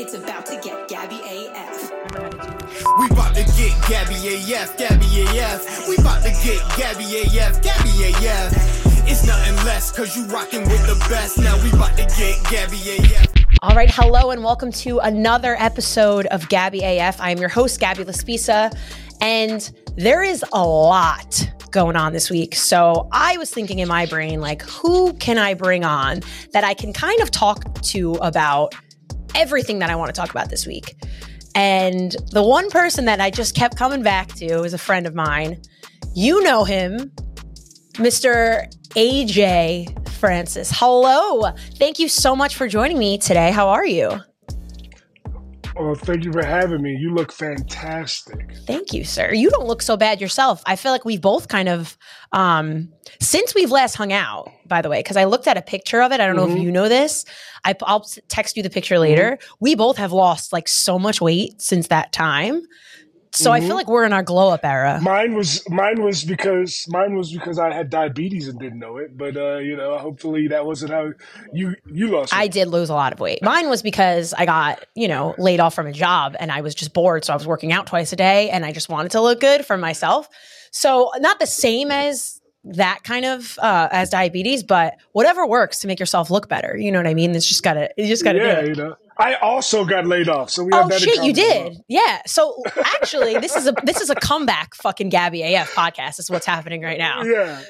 It's about to get Gabby AF. We about to get Gabby AF, Gabby AF. We about to get Gabby AF, Gabby AF. It's nothing less, cause you rocking with the best. Now we about to get Gabby AF. All right, hello and welcome to another episode of Gabby AF. I am your host, Gabby Laspisa, and there is a lot going on this week. So I was thinking in my brain, like, who can I bring on that I can kind of talk to about everything that I want to talk about this week? And the one person that I just kept coming back to is a friend of mine. You know him, Mr. AJ Francis. Hello. Thank you so much for joining me today. How are you? Oh, thank you for having me. You look fantastic. Thank you, sir. You don't look so bad yourself. I feel like we've both kind of, um, since we've last hung out, by the way, because I looked at a picture of it. I don't know if you know this. I, will text you the picture later. We both have lost like so much weight since that time. So I feel like we're in our glow up era. Mine was mine was because mine was because I had diabetes and didn't know it. But uh, you know, hopefully that wasn't how you you lost. I it. did lose a lot of weight. Mine was because I got, you know, laid off from a job and I was just bored. So I was working out twice a day and I just wanted to look good for myself. So not the same as that kind of uh, as diabetes, but whatever works to make yourself look better. You know what I mean? It's just gotta, you just gotta yeah, do it. you know. I also got laid off, so we have Oh that in shit, you common as well. did. Yeah. So actually, this is a this is a comeback fucking Gabby AF podcast. This is what's happening right now. Yeah,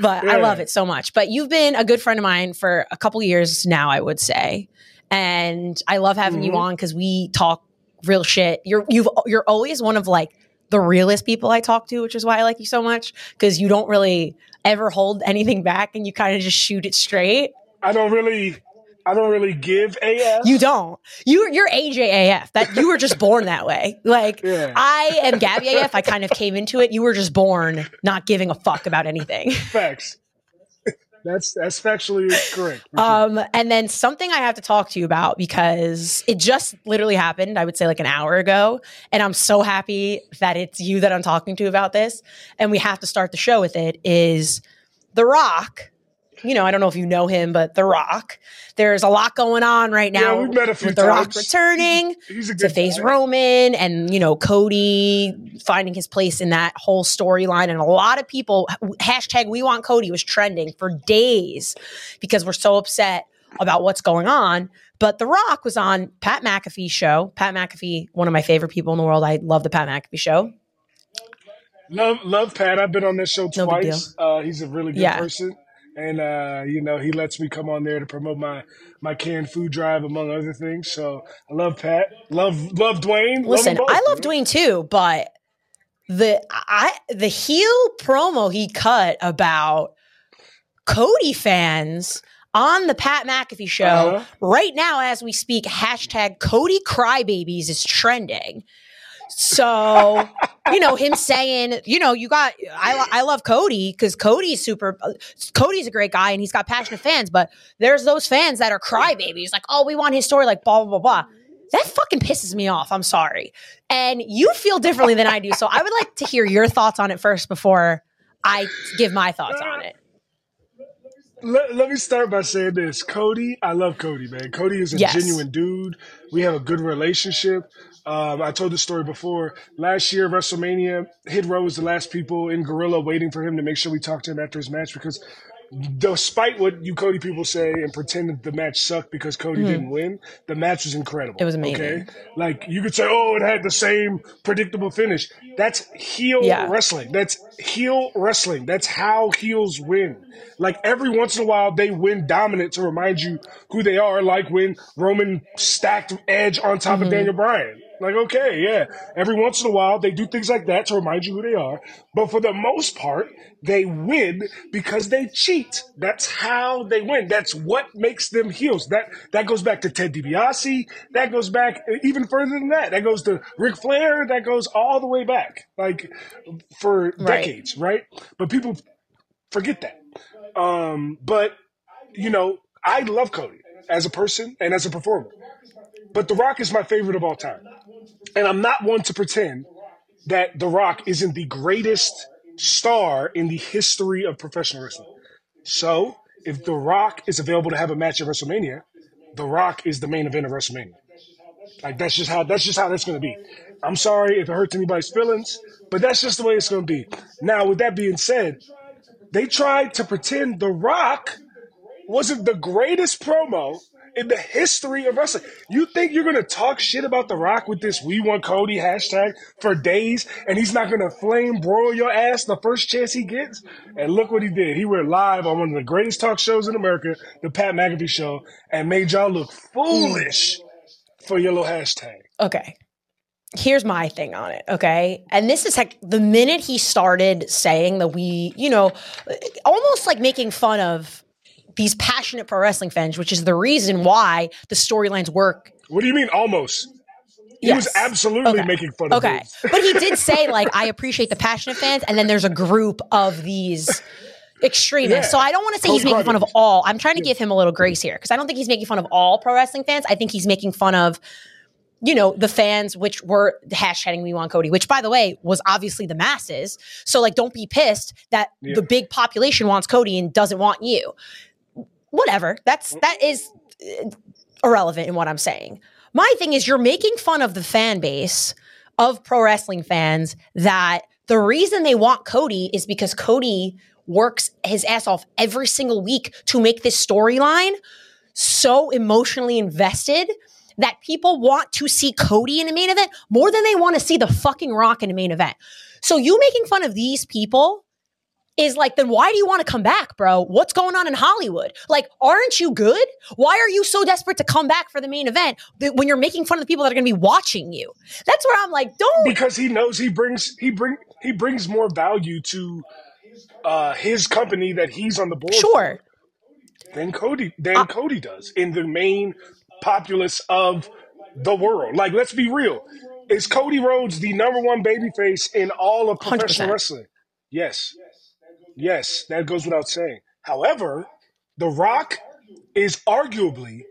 But I love it so much. But you've been a good friend of mine for a couple years now, I would say, and I love having you Mhm. on because we talk real shit. You're you've you're always one of like the realest people I talk to, which is why I like you so much because you don't really ever hold anything back and you kind of just shoot it straight. I don't really, I don't really give AF. You don't. You you're AJAF. That you were just born that way. Like Yeah. I am Gabby AF. I kind of came into it. You were just born not giving a fuck about anything. facts. that's that's factually correct. Um, and then something I have to talk to you about because it just literally happened, I would say like an hour ago. And I'm so happy that it's you that I'm talking to about this. And we have to start the show with it is The Rock. You know, I don't know if you know him, but The Rock. There's a lot going on right Yeah, now we've met a few with The Rock returning He's a to face guy. Roman and, you know, Cody finding his place in that whole storyline. And a lot of people, hashtag we want Cody was trending for days because we're so upset about what's going on. But The Rock was on Pat McAfee's show. Pat McAfee, one of my favorite people in the world. I love the Pat McAfee show. Love, love Pat. I've been on this show No twice. Uh, he's a really good Yeah. person, and uh, you know he lets me come on there to promote my my canned food drive, among other things. So I love Pat. Love love Dwayne. Listen, love them I love man. Dwayne too, but the I the heel promo he cut about Cody fans on the Pat McAfee show Uh-huh. right now as we speak. Hashtag Cody Crybabies is trending. So you know him saying, you know, you got I I love Cody because Cody's super. uh, Cody's a great guy and he's got passionate fans, but there's those fans that are crybabies, like, oh, we want his story, like blah blah blah blah. That fucking pisses me off. I'm sorry, and you feel differently than I do. So I would like to hear your thoughts on it first before I give my thoughts on it. Let, let me start by saying this. Cody, I love Cody, man. Cody is a Yes. genuine dude. We have a good relationship. Um, I told the story before. Last year, WrestleMania, Hit Row was the last people in Gorilla waiting for him to make sure we talked to him after his match because despite what you Cody people say and pretend that the match sucked because Cody didn't win, the match was incredible. Mm-hmm. It was amazing. Okay? Like you could say, oh, it had the same predictable finish. That's heel Yeah. wrestling. That's heel wrestling. That's how heels win. Like every once in a while, they win dominant to remind you who they are. Like when Roman stacked Edge on top Mm-hmm. of Daniel Bryan. Like okay, yeah. Every once in a while, they do things like that to remind you who they are. But for the most part, they win because they cheat. That's how they win. That's what makes them heels. That that goes back to Ted DiBiase. That goes back even further than that. That goes to Ric Flair. That goes all the way back, like for decades, right? But people forget that. Um, but you know, I love Cody as a person and as a performer. But The Rock is my favorite of all time. And I'm not one to pretend that The Rock isn't the greatest star in the history of professional wrestling. So, if The Rock is available to have a match at WrestleMania, The Rock is the main event of WrestleMania. Like that's just how that's just how that's gonna be. I'm sorry if it hurts anybody's feelings, but that's just the way it's gonna be. Now, with that being said, they tried to pretend The Rock wasn't the greatest promo in the history of wrestling. You think you're gonna talk shit about The Rock with this "We Want Cody" hashtag for days, and he's not gonna flame broil your ass the first chance he gets? And look what he did. He went live on one of the greatest talk shows in America, the Pat McAfee Show, and made y'all look foolish for your little hashtag. Okay. Here's my thing on it, okay? And this is like the minute he started saying that we, you know, almost like making fun of these passionate pro wrestling fans, which is the reason why the storylines work. What do you mean almost? He was absolutely Okay. making fun of Okay. but he did say, like, I appreciate the passionate fans, and then there's a group of these extremists. Yeah. So I don't want to say he's making fun of all. I'm trying to give him a little grace here because I don't think he's making fun of all pro wrestling fans. I think he's making fun of you know, the fans, which were hashtagging We Want Cody, which by the way was obviously the masses. So like, don't be pissed that Yeah. the big population wants Cody and doesn't want you. Whatever. That's that is uh, irrelevant in what I'm saying. My thing is, you're making fun of the fan base of pro wrestling fans that the reason they want Cody is because Cody works his ass off every single week to make this storyline so emotionally invested that people want to see Cody in a main event more than they want to see the fucking Rock in a main event. So you making fun of these people is like, then why do you want to come back, bro? What's going on in Hollywood? Like, aren't you good? Why are you so desperate to come back for the main event when you're making fun of the people that are going to be watching you? That's where I'm like, don't. because he knows he brings he bring he brings more value to uh, his company that he's on the board Sure. for than Cody than Uh, Cody does in the main populace of the world. Like, let's be real. Is Cody Rhodes the number one babyface in all of professional 100%. wrestling? Yes. Yes, that goes without saying. However, The Rock is arguably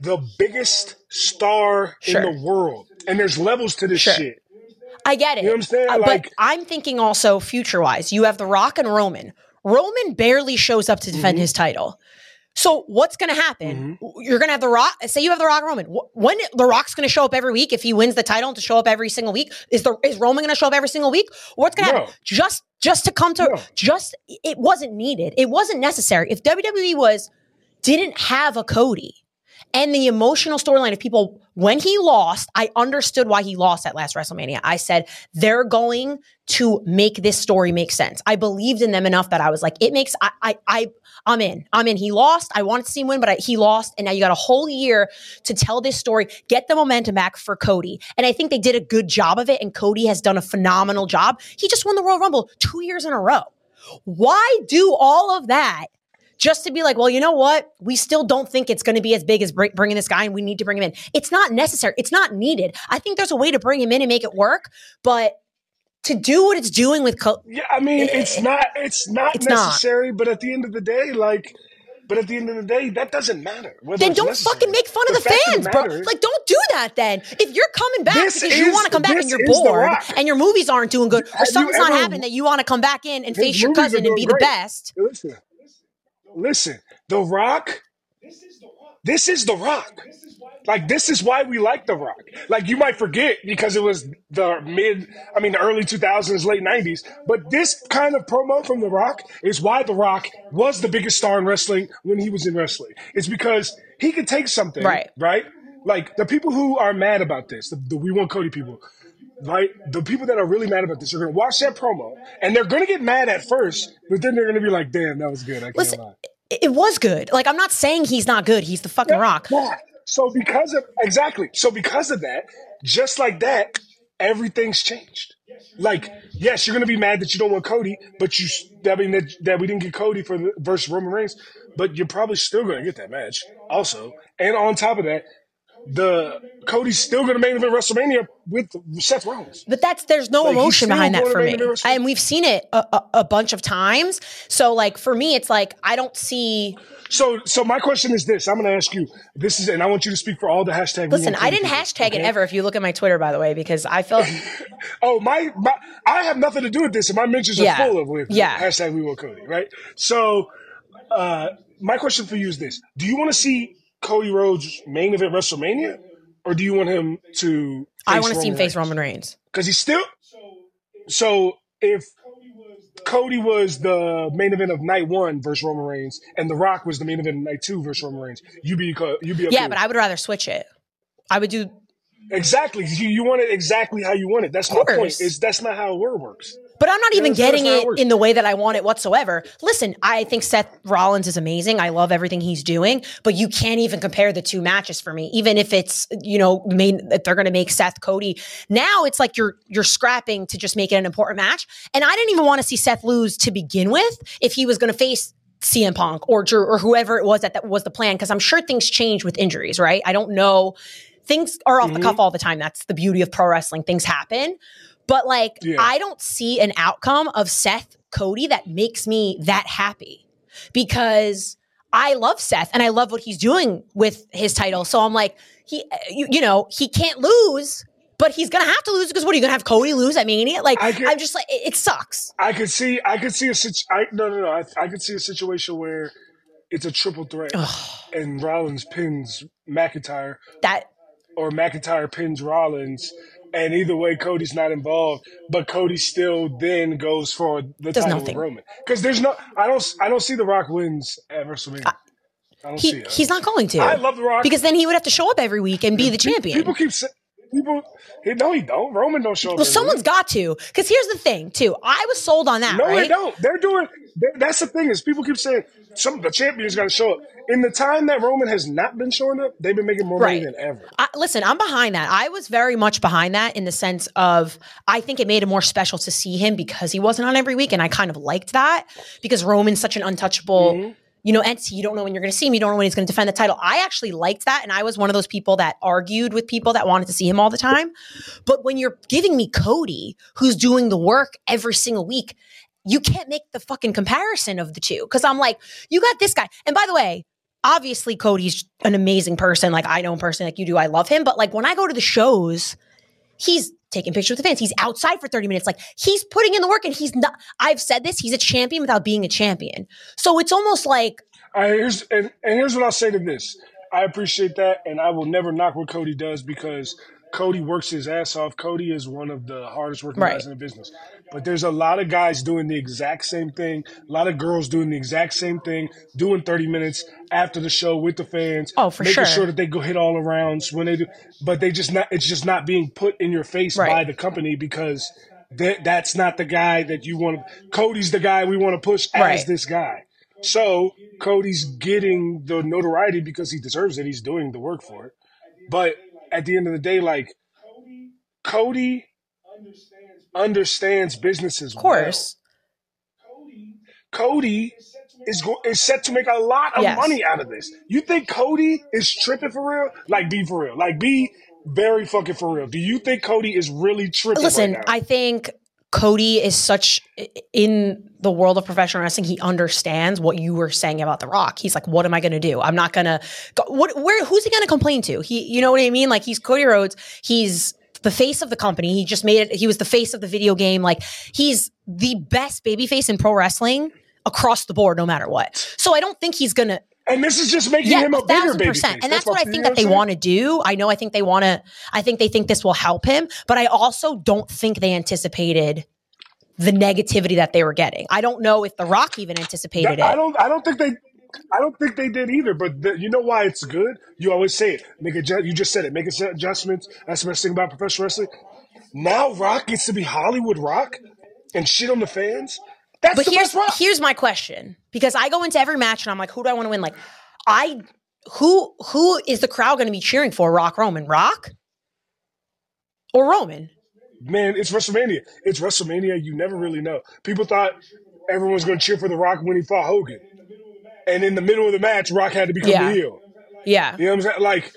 the biggest star Sure. in the world. And there's levels to this Sure. shit. I get it. You know what I'm saying? Uh, Like- but I'm thinking also future wise. You have The Rock and Roman. Roman barely shows up to defend Mm-hmm. his title. So what's going to happen? Mm-hmm. You're going to have The Rock. Say you have The Rock and Roman. When The Rock's going to show up every week if he wins the title to show up every single week? Is the is Roman going to show up every single week? What's going to No. happen? Just just to come to No. just it wasn't needed. It wasn't necessary. If WWE was didn't have a Cody and the emotional storyline of people when he lost, I understood why he lost at last WrestleMania. I said they're going to make this story make sense. I believed in them enough that I was like, it makes I I, I I'm in. I'm in. He lost. I wanted to see him win, but I, he lost, and now you got a whole year to tell this story, get the momentum back for Cody. And I think they did a good job of it, and Cody has done a phenomenal job. He just won the Royal Rumble two years in a row. Why do all of that just to be like, well, you know what? We still don't think it's going to be as big as br- bringing this guy, and we need to bring him in. It's not necessary. It's not needed. I think there's a way to bring him in and make it work, but to do what it's doing with Co- Yeah, I mean, it's eh, not it's not It's not. necessary, but at the end of the day, like but at the end of the day, that doesn't matter. then don't necessary. fucking make fun of the, fans, bro. Like, don't do that then. If you're coming back because you want to come back and you're bored and your movies aren't doing good or something's not happening that you want to come back in and face your cousin and be the best. Listen, listen, The Rock. This is The Rock. Like this is why we like The Rock. Like you might forget because it was the mid, I mean, the early 2000s, late 90s. But this kind of promo from The Rock is why The Rock was the biggest star in wrestling when he was in wrestling. It's because he could take something, Right. Right. Like the people who are mad about this, the, the We Want Cody people, right? The people that are really mad about this are going to watch that promo and they're going to get mad at first, but then they're going to be like, "Damn, that was good." I can't Listen, lie. it was good. Like, I'm not saying he's not good. He's the fucking rock. Yeah. So because of exactly, so because of that, just like that, everything's changed. Like, yes, you're gonna be mad that you don't want Cody, but you that mean that that we didn't get Cody for the versus Roman Reigns, but you're probably still gonna get that match also. And on top of that, the Cody's still gonna main event WrestleMania with Seth Rollins. But that's there's no Like, emotion behind that for me, main event WrestleMania. and we've seen it a, a, a bunch of times. So, like for me, it's like I don't see. So, so my question is this: I'm gonna ask you. This is, and I want you to speak for all the hashtag. Listen, I didn't people, hashtag it ever. If you look at my Twitter, by the way, because I felt Oh, my, my, I have nothing to do with this, and my mentions Yeah. are full of with Yeah. hashtag We Want Cody, right? So, uh, my question for you is this: Do you want to see Cody Rhodes main event WrestleMania, or do you want him to? I want to see him face Roman Reigns. because he's still. So if Cody was the main event of night one versus Roman Reigns, and The Rock was the main event of night two versus Roman Reigns, you be co- you be Yeah, but I would rather switch it. I would do, Exactly. You, you want it exactly how you want it. That's my point. Is that's not how it works. But I'm not even that's getting it in the way that I want it whatsoever. Listen, I think Seth Rollins is amazing. I love everything he's doing, but you can't even compare the two matches for me. Even if it's you know if they're going to make Seth Cody now, it's like you're you're scrapping to just make it an important match. And I didn't even want to see Seth lose to begin with if he was going to face. CM Punk or Drew or whoever it was that, that was the plan because I'm sure things change with injuries, right? I don't know. Things are off the Mhm. cuff all the time. That's the beauty of pro wrestling. Things happen. But like, Yeah. I don't see an outcome of Seth Cody that makes me that happy because I love Seth and I love what he's doing with his title. So I'm like, he, uh, you, you know, he can't lose, but he's gonna have to lose because what are you gonna have Cody lose at Mania? Like, I get- I'm just like, it, it sucks. I could see. I could see a situ- I No, no, no. I, I could see a situation where it's a triple threat, and Rollins pins McIntyre, That or McIntyre pins Rollins, and either way, Cody's not involved. But Cody still then goes for the Does title nothing. with Roman because there's no. I don't. I don't see The Rock wins at WrestleMania. I don't see it. he's not going to. I love The Rock because then he would have to show up every week and be the champion. People keep saying. People, he, no, he don't. Roman don't show up. well, every someone's week. got to. Because here's the thing, too. I was sold on that. No, right? they don't. They're doing. they- That's the thing is people keep saying some the champions got to show up. In the time that Roman has not been showing up, they've been making more Right. money than ever. I, listen, I'm behind that. I was very much behind that in the sense of I think it made it more special to see him because he wasn't on every week, and I kind of liked that because Roman's such an untouchable. Mm-hmm. You know, entity. You don't know when you're going to see him. You don't know when he's going to defend the title. I actually liked that, and I was one of those people that argued with people that wanted to see him all the time. But when you're giving me Cody, who's doing the work every single week, you can't make the fucking comparison of the two because I'm like, you got this guy. And by the way, obviously Cody's an amazing person. Like I know him personally, like you do. I love him. But like when I go to the shows, he's taking pictures with the fans. He's outside for 30 minutes. Like he's putting in the work and he's not, I've said this, he's a champion without being a champion. So it's almost like, here's and, and here's what I'll say to this. I appreciate that, and I will never knock what Cody does because Cody works his ass off. Cody is one of the hardest working Right. guys in the business. But there's a lot of guys doing the exact same thing. A lot of girls doing the exact same thing, doing 30 minutes after the show with the fans. Oh, for making sure. that they go hit all arounds when they do. But they just not. It's just not being put in your face Right. by the company because that that's not the guy that you want to. Cody's the guy we want to push as Right. this guy. So Cody's getting the notoriety because he deserves it. He's doing the work for it. But at the end of the day, like Cody understands business as of course, well. Cody is go- is set to make a lot of Yes. money out of this. You think Cody is tripping for real? Like be for real. Like be very fucking for real. Do you think Cody is really tripping? listen, right? I think Cody is such in the world of professional wrestling. He understands what you were saying about The Rock. He's like, "What am I going to do? I'm not going to. What? Where? Who's he going to complain to? He, you know what I mean? Like he's Cody Rhodes. He's the face of the company. He just made it. He was the face of the video game. Like he's the best babyface in pro wrestling across the board, no matter what. So I don't think he's going to. And this is just making Yeah, him a a bigger thousand baby percent. And that's, my- what I think that they want to do. I know I think they want to, I think they think this will help him, but I also don't think they anticipated the negativity that they were getting. I don't know if The Rock even anticipated That- I don't. I don't think they. I don't think they did either. But the, you know why it's good? You always say it. Make adjust. You just said it. Make adjustments. That's the best thing about professional wrestling. Now Rock gets to be Hollywood Rock and shit on the fans. That's But here's here's my question because I go into every match and I'm like, who do I want to win? Like, I who who is the crowd going to be cheering for? Rock Roman, Rock or Roman? Man, it's WrestleMania. It's WrestleMania. You never really know. People thought everyone was going to cheer for The Rock when he fought Hogan, and in the middle of the match, Rock had to become Yeah. the heel. Yeah, You know what I'm saying? Like,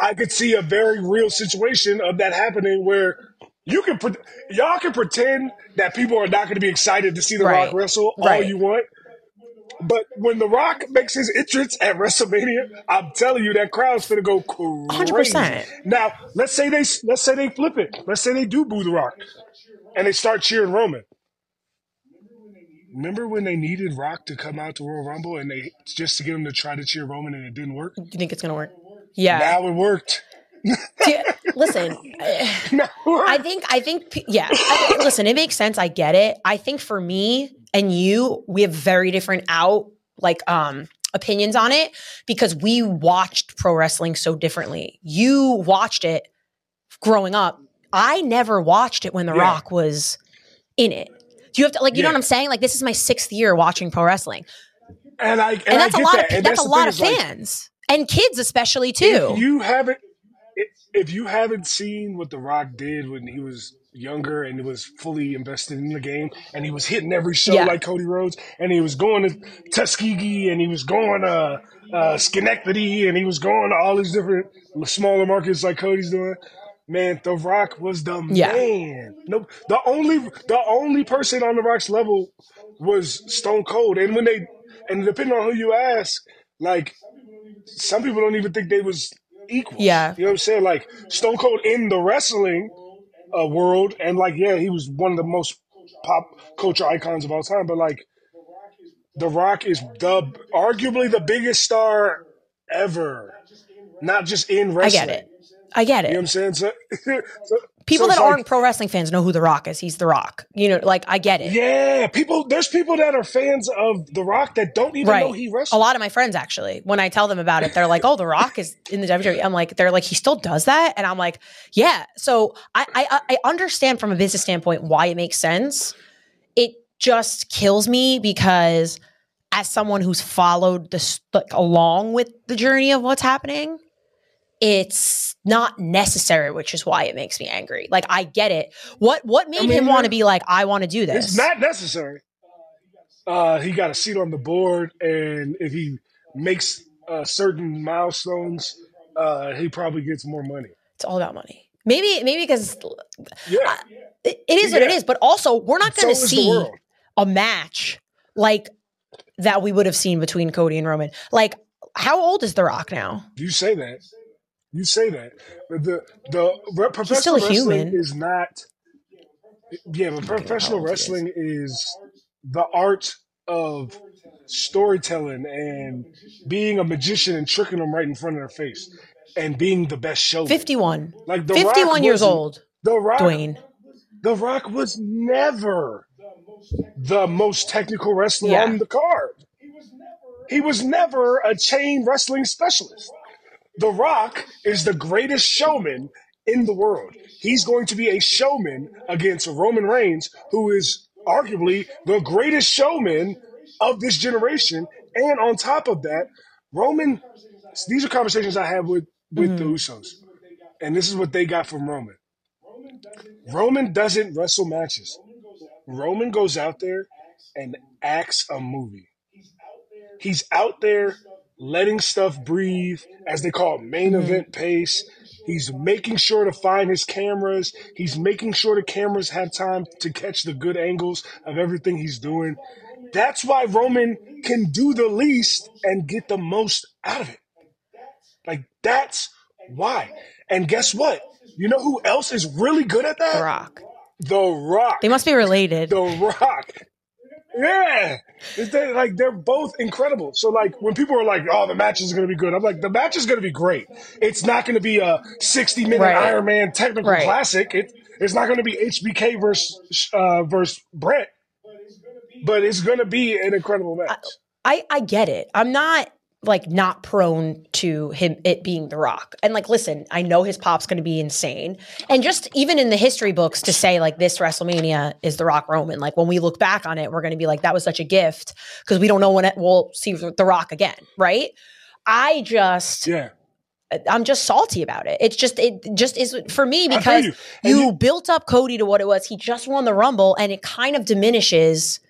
I could see a very real situation of that happening where you can, pre- y'all can pretend that people are not going to be excited to see The Right. Rock wrestle all Right. you want. But when The Rock makes his entrance at WrestleMania, I'm telling you that crowd's gonna go crazy. 100%. Now, let's say they let's say they flip it. Let's say they do boo The Rock, and they start cheering Roman. Remember when they needed Rock to come out to Royal Rumble and they just to get him to try to cheer Roman and it didn't work? you think it's going to work? Yeah, Now it worked. Listen, No, I think I think yeah. I- listen, it makes sense. I get it. I think for me and you, we have very different out like um opinions on it because we watched pro wrestling so differently. You watched it growing up. I never watched it when The Yeah. Rock was in it. Do you have to like you know what I'm saying? Like this is my sixth year watching pro wrestling, and I and, and, that's I a lot that. of and that's a lot of is, like, fans and kids especially too. You haven't, if, you haven't seen what The Rock did when he was younger and was fully invested in the game, and he was hitting every show Yeah. like Cody Rhodes, and he was going to Tuskegee, and he was going to uh, Schenectady, and he was going to all these different smaller markets like Cody's doing. Man, The Rock was the Yeah. man. No, the only the only person on The Rock's level was Stone Cold, and when they and depending on who you ask, like some people don't even think they was equal. Yeah. You know what I'm saying? Like Stone Cold in the wrestling uh, world, and like, yeah, he was one of the most pop culture icons of all time. But like, The Rock is the arguably the biggest star ever, not just in wrestling. I get it. I get it. You know what. I'm saying? So, so People so that like- aren't pro wrestling fans know who The Rock is. He's The Rock. You know, like I get it. yeah, people. There's people that are fans of The Rock that don't even know he he A lot of my friends actually, when I tell them about it, they're like, "Oh, The Rock is in the WWE." I'm like, they're like, "He still does that," and I'm like, "Yeah." So I I, uh, I understand from a business standpoint why it makes sense. It just kills me because as someone who's followed this like along with the journey of what's happening, it's not necessary, which is why it makes me angry. Like I get it. What what made mean, him want to be like, I want to do this? It's not necessary. Uh, he got a seat on the board, and if he makes uh, certain milestones, uh, he probably gets more money. It's all about money. Maybe maybe because Yeah, it, it is what it is. But also we're not going to the see a match like that we would have seen between Cody and Roman. Like, how old is The Rock now? You say that. You say that. But the the re- professional still wrestling human. is not. Yeah, but professional wrestling is the art of storytelling and being a magician and tricking them right in front of their face and being the best show. 51. Like The 51 years old, The Rock, Dwayne. The Rock was never the most technical wrestler Yeah. on the card. He was never a chain wrestling specialist. The Rock is the greatest showman in the world. He's going to be a showman against Roman Reigns, who is arguably the greatest showman of this generation. And on top of that, Roman, these are conversations I have with, with the mm-hmm. Usos. And this is what they got from Roman. Roman doesn't wrestle matches. Roman goes out there and acts a movie. He's out there letting stuff breathe, as they call it, main mm-hmm. event pace. He's making sure to find his cameras. He's making sure the cameras have time to catch the good angles of everything he's doing. That's why Roman can do the least and get the most out of it. Like, that's why. And guess what? You know who else is really good at that? The Rock. The Rock. They must be related. The Rock. Yeah. It's they- like they're both incredible. So like when people are like, "Oh, the match is going to be good," I'm like, "The match is going to be great. It's not going to be a 60 minute Right. Iron Man technical Right. classic. It, it's not going to be HBK versus uh, versus Brett, but it's going to be an incredible match." I, I get it. I'm not like not prone to him it being the rock. And like listen, I know his pop's gonna be insane. And just even in the history books to say like this WrestleMania is the Rock Roman, like when we look back on it, we're gonna be like, that was such a gift because we don't know when it, we'll see the rock again, right? I just yeah. I'm just salty about it. It's just it just is for me because you. you, you- built up Cody to what it was. He just won the Rumble, and it kind of diminishes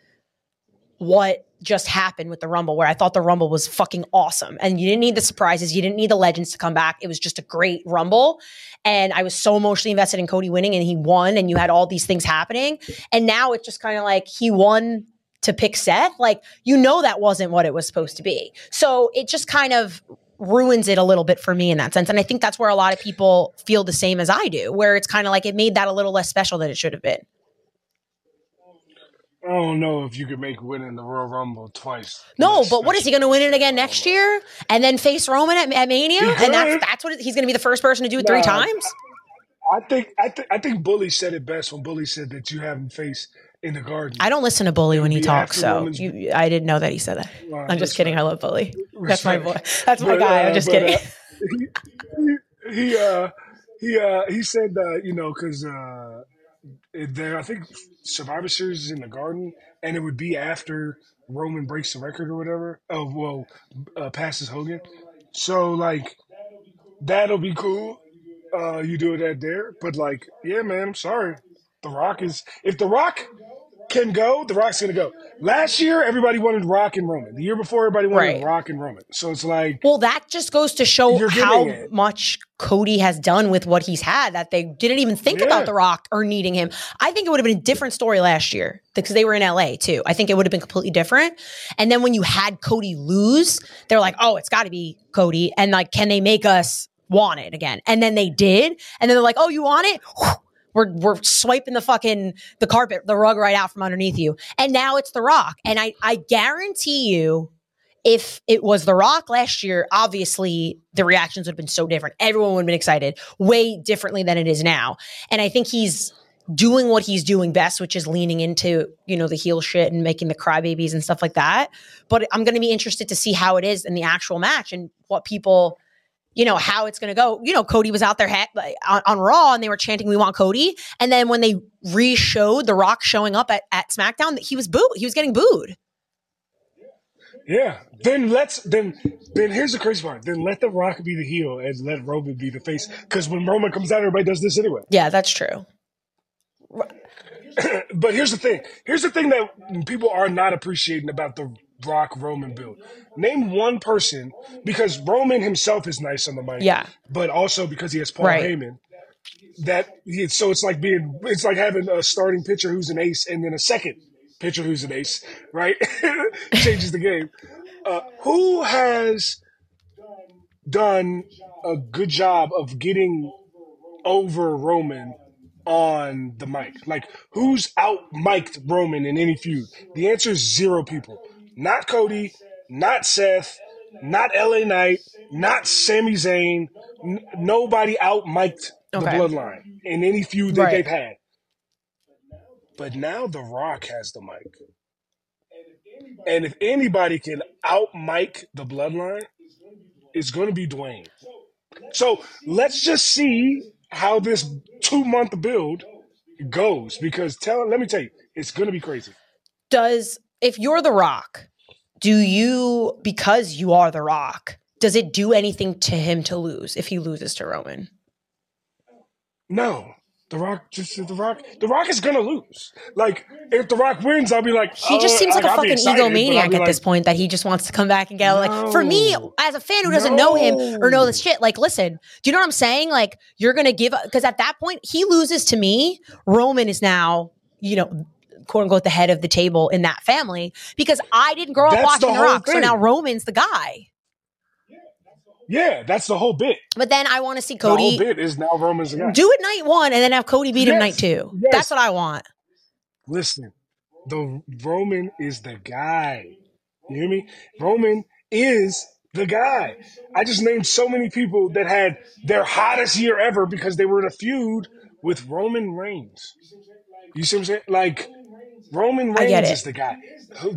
what just happened with the Rumble, where I thought the Rumble was fucking awesome. And you didn't need the surprises, you didn't need the legends to come back. It was just a great Rumble. And I was so emotionally invested in Cody winning, and he won, and you had all these things happening. And now it's just kind of like he won to pick Seth. Like, you know, that wasn't what it was supposed to be. So it just kind of ruins it a little bit for me in that sense. And I think that's where a lot of people feel the same as I do, where it's kind of like it made that a little less special than it should have been. I don't know if you could make winning the Royal Rumble twice. No, but what is he going to win it again next year and then face Roman at, at Mania? And that's that's what it- he's going to be the first person to do it three times. I think I think I think Bully said it best when Bully said that you have him face in the garden. I don't listen to Bully when he talks, so you, I didn't know that he said that. I'm just kidding. I love Bully. That's my boy. That's my But, guy. uh, I'm just but, kidding. uh, he, he uh he uh he said uh you know because uh there I think Survivor Series is in the Garden and it would be after Roman breaks the record or whatever. Oh well, uh, passes Hogan. So like that'll be cool. Uh, you do it at there, but like yeah, man, I'm sorry. The Rock is if The Rock can go, The Rock's gonna go. Last year, everybody wanted Rock and Roman. The year before, everybody wanted Right. Rock and Roman. So it's like Well, that just goes to show how it. much Cody has done with what he's had that they didn't even think Yeah. about The Rock or needing him. I think it would have been a different story last year because they were in LA too. I think it would have been completely different. And then when you had Cody lose, they're like, oh, it's got to be Cody. And like, can they make us want it again? And then they did. And then they're like, oh, you want it? We're, we're swiping the fucking the carpet the rug right out from underneath you and now it's the rock and i i guarantee you if it was The Rock last year, obviously the reactions would have been so different. Everyone would have been excited way differently than it is now. And I think he's doing what he's doing best, which is leaning into, you know, the heel shit and making the crybabies and stuff like that. But I'm going to be interested to see how it is in the actual match and what people, you know, how it's going to go. You know, Cody was out there on, on Raw and they were chanting, we want Cody. And then when they re-showed The Rock showing up at, at SmackDown, he was booed. He was getting booed. Yeah. Then let's then then here's the crazy part. Then let the Rock be the heel and let Roman be the face. Because when Roman comes out, everybody does this anyway. Yeah, that's true. But here's the thing. Here's the thing that people are not appreciating about the Rock Roman build. Name one person because Roman himself is nice on the mic. Yeah. But also because he has Paul Right. Heyman. That he, so it's like being it's like having a starting pitcher who's an ace and then a second pitcher who's an ace, right? Changes the game. Uh, who has done a good job of getting over Roman on the mic? Like, who's out mic'd Roman in any feud? The answer is zero people. Not Cody, not Seth, not LA Knight, not Sami Zayn. N- nobody out mic'd the Okay. bloodline in any feud that Right. they've had. But now The Rock has the mic. And if anybody can out mic the bloodline, it's going to be Dwayne. So let's just see how this two month build goes because tell let me tell you, it's going to be crazy. does if you're the rock do you because you are the rock does it do anything to him to lose if he loses to roman No. The Rock just the Rock the Rock is gonna lose. Like if the Rock wins, I'll be like he just uh, seems like a I'll fucking excited, egomaniac at like, this point that he just wants to come back and get like for me as a fan who doesn't know him or know No. this shit like listen do you know what i'm saying like you're gonna give up because at that point he loses to me roman is now you know quote unquote the head of the table in that family because i didn't grow up That's watching the, rock so now roman's the guy Yeah, that's the whole bit. but then i want to see Cody. The whole bit is now Roman's the guy. do it night one and then have Cody beat him night two. yes. That's what I want. Listen, the Roman is the guy. You hear me? Roman is the guy. I just named so many people that had their hottest year ever because they were in a feud with Roman Reigns. You see what I'm saying? Like Roman I get Reigns it. is the guy.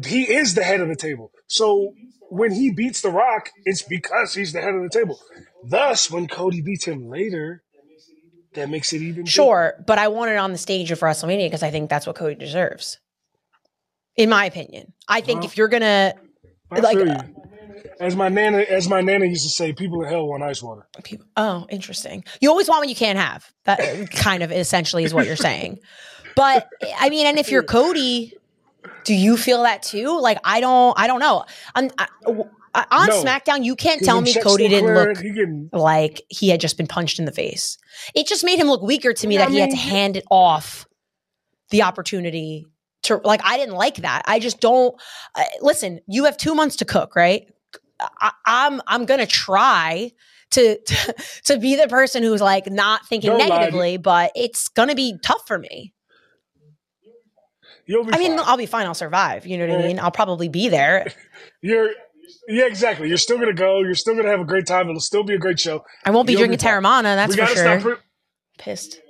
He is the head of the table. So when he beats The Rock, it's because he's the head of the table. Thus, when Cody beats him later, that makes it even bigger. Sure, but I want it on the stage of WrestleMania because I think that's what Cody deserves. In my opinion, I think if you're gonna I like, feel uh, you. As my nana, as my nana used to say, people in hell want ice water. people, oh, interesting. You always want what you can't have. That kind of essentially is what you're saying. But I mean, and if you're Cody, do you feel that too? Like I don't, I don't know. On, I, on No. SmackDown, you can't tell me Cody didn't clearing, look He like he had just been punched in the face. It just made him look weaker to me Yeah, that I he had to hand it off the opportunity to like I didn't like that. I just don't uh, listen, you have 2 months to cook, right? I, I'm I'm going to try to, to to be the person who's like not thinking lie negatively, but it's to be tough for me. You'll be I mean, fine. I'll be fine. I'll survive. You know what I mean? I'll probably be there. You're yeah, exactly. You're still gonna go. You're still gonna have a great time. It'll still be a great show. I won't be You'll drinking fine. Teremana, that's we for sure. Pre- Pissed.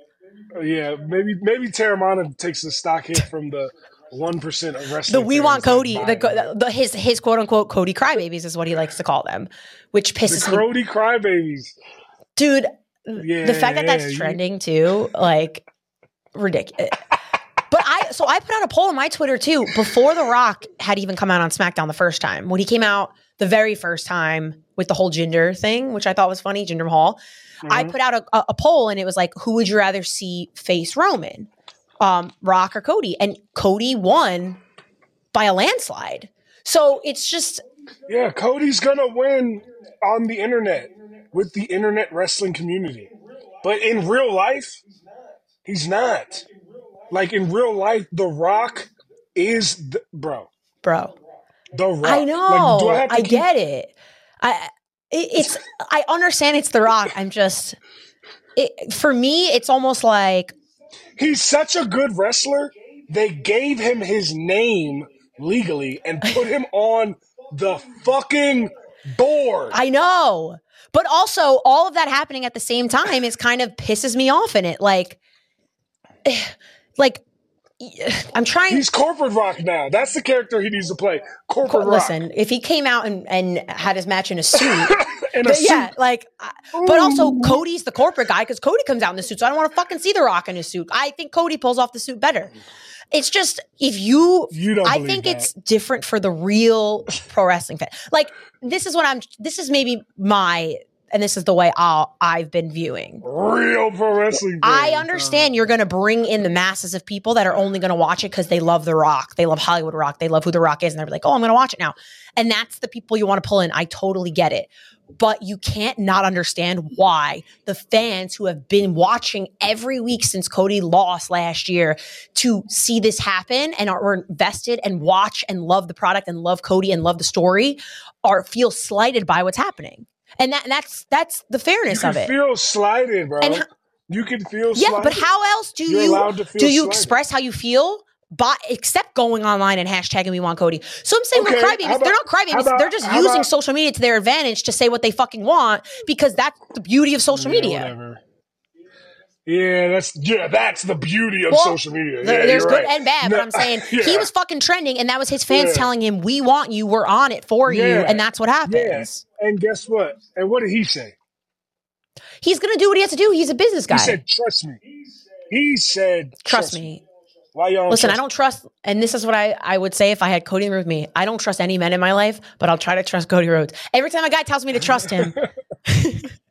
Uh, yeah, maybe maybe Teremana takes a stock hit from the one percent of The we want Cody, the, the, the his his quote unquote Cody crybabies is what he likes to call them, which the pisses me. Crody crybabies. Dude, Yeah, the fact that that's trending too, like ridiculous. I so I put out a poll on my Twitter too before The Rock had even come out on SmackDown the first time. When he came out the very first time with the whole Jinder thing, which I thought was funny, Jinder Mahal. I Mhm. put out a, a, a poll and it was like, who would you rather see face Roman, um, Rock or Cody? And Cody won by a landslide. So it's just Yeah, Cody's gonna win on the internet with the internet wrestling community. But in real life, he's not. Like in real life, The Rock is the, bro. bro. The Rock. I Like, know. do I I keep- get it. I it, it's I understand it's The Rock. I'm just it, for me, it's almost like He's such a good wrestler. They gave him his name legally and put him on the fucking board. I know, but also all of that happening at the same time is kind of pisses me off in it. Like, like I'm trying. He's corporate rock now. That's the character he needs to play. Corporate rock. Listen, if he came out and, and had his match in a suit, In a suit. yeah, like, I- but also Cody's the corporate guy because Cody comes out in the suit, so I don't want to fucking see The Rock in a suit. I think Cody pulls off the suit better. It's just if you, You don't I think that. it's different for the real pro wrestling fan. Like this is what I'm. This is maybe my, and this is the way I'll, I've been viewing. real pro wrestling. I understand you're going to bring in the masses of people that are only going to watch it because they love The Rock. They love Hollywood Rock. They love who The Rock is. And they're like, oh, I'm going to watch it now. And that's the people you want to pull in. I totally get it. But you can't not understand why the fans who have been watching every week since Cody lost last year to see this happen and are invested and watch and love the product and love Cody and love the story are feel slighted by what's happening. And that that's that's the fairness of it. feel slighted, bro. And you can feel Yeah, slighted. but how else do You're you do you slighted. express how you feel? But except going online and hashtagging we want Cody. So I'm saying Okay, we're crybabies. about- They're not crybabies. about- They're just using about- social media to their advantage to say what they fucking want because that's the beauty of social Yeah, media. whatever. Yeah, that's yeah, that's the beauty of Well, social media. There- yeah, there's good right. and bad, No, but I'm saying he was fucking trending, and that was his fans Yeah. telling him, "We want you. We're on it for you," and that's what happens. And guess what? And what did he say? He's gonna do what he has to do. He's a business guy. He said, "Trust me." He said, Trust me. Why y'all? Listen, I don't trust, and this is what I, I would say if I had Cody Rhodes with me. I don't trust any men in my life, but I'll try to trust Cody Rhodes. Every time a guy tells me to trust him,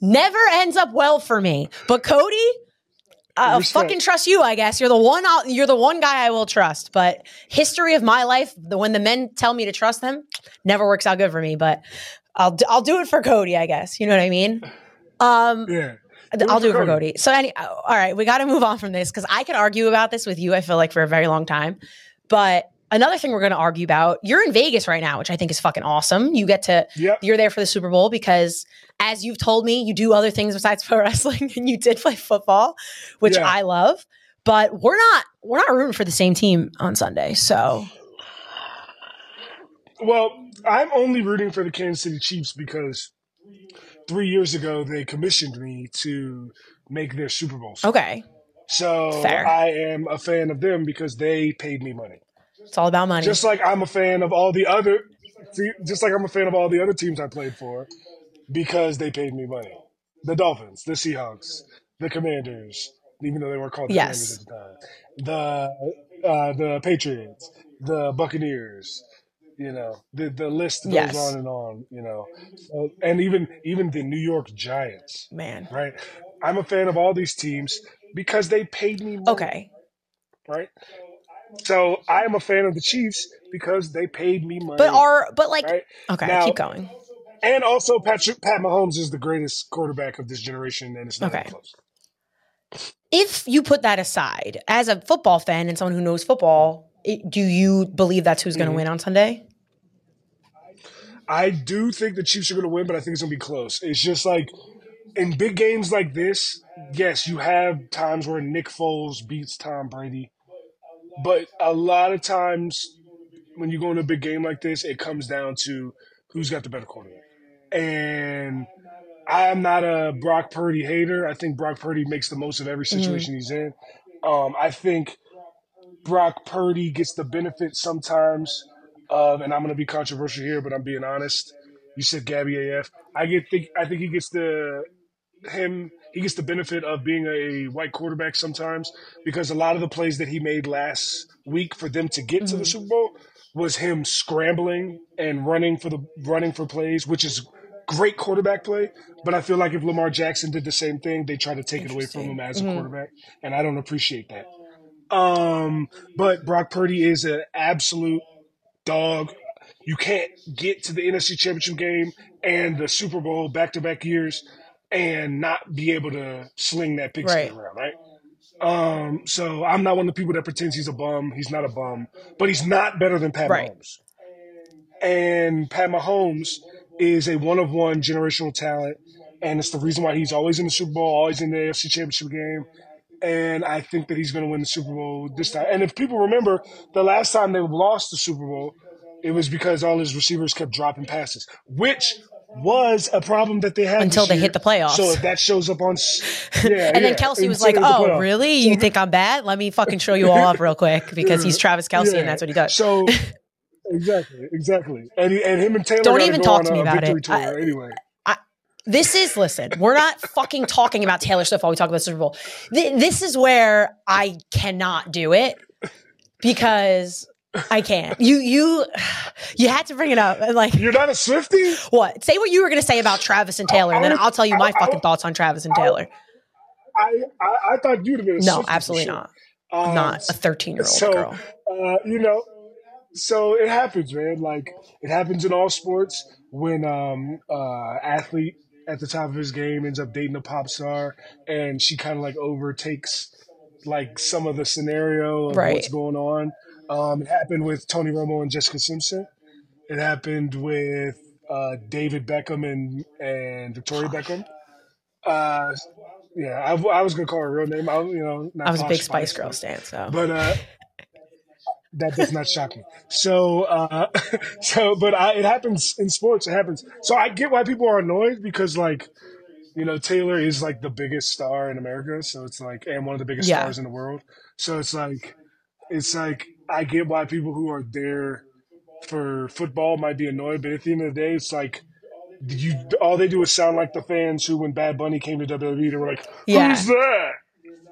never ends up well for me. But Cody, Respect. fucking trust you. I guess you're the one. I'll, you're the one guy I will trust. But history of my life, the when the men tell me to trust them, never works out good for me. But I'll do- I'll do it for Cody. I guess you know what I mean. Um, Yeah. I'll do it for for Cody. So, any, all right, we got to move on from this because I could argue about this with you. I feel like for a very long time. But another thing we're going to argue about, you're in Vegas right now, which I think is fucking awesome. You get to, Yep. you're there for the Super Bowl because, as you've told me, you do other things besides pro wrestling, and you did play football, which Yeah. I love. But we're not, we're not rooting for the same team on Sunday. So, Well, I'm only rooting for the Kansas City Chiefs because three years ago they commissioned me to make their Super Bowl. okay, So Fair. I am a fan of them because they paid me money. It's all about money. Just like I'm a fan of all the other, just like I'm a fan of all the other teams I played for because they paid me money. The Dolphins, the Seahawks, the Commanders, even though they weren't called the Yes. Commanders at the time. The uh, the Patriots, the Buccaneers. You know, the the list goes Yes. on and on. You know, so, and even even the New York Giants. Man. Right. I'm a fan of all these teams because they paid me money Okay. right? So I am a fan of the Chiefs because they paid me money. But are, but like, right? okay, Now- keep going. And also, Patrick Pat Mahomes is the greatest quarterback of this generation, and it's not Okay. close. if you put that aside, as a football fan and someone who knows football, it, do you believe that's who's going to Mhm. win on Sunday? I do think the Chiefs are going to win, but I think it's going to be close. It's just like in big games like this, yes, you have times where Nick Foles beats Tom Brady, but a lot of times when you go in a big game like this, it comes down to who's got the better quarterback. And I'm not a Brock Purdy hater. I think Brock Purdy makes the most of every Mm-hmm. situation he's in. Um, I think Brock Purdy gets the benefit sometimes of, and I'm going to be controversial here, but I'm being honest. You said Gabby AF. I get think I think he gets the him he gets the benefit of being a white quarterback sometimes because a lot of the plays that he made last week for them to get to the Super Bowl was him scrambling and running for the running for plays, which is great quarterback play. But I feel like if Lamar Jackson did the same thing, they try to take it away from him as a quarterback, and I don't appreciate that. Um, but Brock Purdy is an absolute dog. You can't get to the NFC Championship game and the Super Bowl back to back years and not be able to sling that pigskin Right. around, right? Um, so I'm not one of the people that pretends he's a bum. He's not a bum, but he's not better than Pat Right. Mahomes. And Pat Mahomes is a one of one generational talent, and it's the reason why he's always in the Super Bowl, always in the AFC Championship game. And I think that he's going to win the Super Bowl this time. And if people remember, the last time they lost the Super Bowl, it was because all his receivers kept dropping passes, which was a problem that they had Until they year. hit the playoffs. So if that shows up on, yeah, and yeah, then Kelce was until like, they hit the "Oh, really? You think I'm bad? Let me fucking show you all up real quick because he's Travis Kelce Yeah. and that's what he does." So exactly, exactly, and he- and him and Taylor Don't even talk to me about it. I- anyway, This is listen. We're not fucking talking about Taylor Swift while we talk about the Super Bowl. Th- this is where I cannot do it because I can't. You you you had to bring it up. Like you're not a Swifty. what? Say what you were going to say about Travis and Taylor, and then I- I'll tell you my I- I- fucking thoughts on Travis and Taylor. I, I I thought you'd have been a No, absolutely sure. not. Um, Not a 13 year old so girl. uh, you know, so it happens, man. Like it happens in all sports when um uh athlete at the top of his game ends up dating a pop star, and she kind of like overtakes like some of the scenario of Right. what's going on. Um, it happened with Tony Romo and Jessica Simpson. It happened with uh, David Beckham and and Victoria Beckham. Uh, yeah, I, I was gonna call her a real name. I, you know, not I was a big Spice Spice, Girl stan, so but uh that does not shock me so uh so but I, it happens in sports it happens so i get why people are annoyed because like you know taylor is like the biggest star in america so it's like and one of the biggest Yeah. stars in the world so it's like it's like i get why people who are there for football might be annoyed but at the end of the day it's like you all they do is sound like the fans who when bad bunny came to wwe they were like Yeah. who's that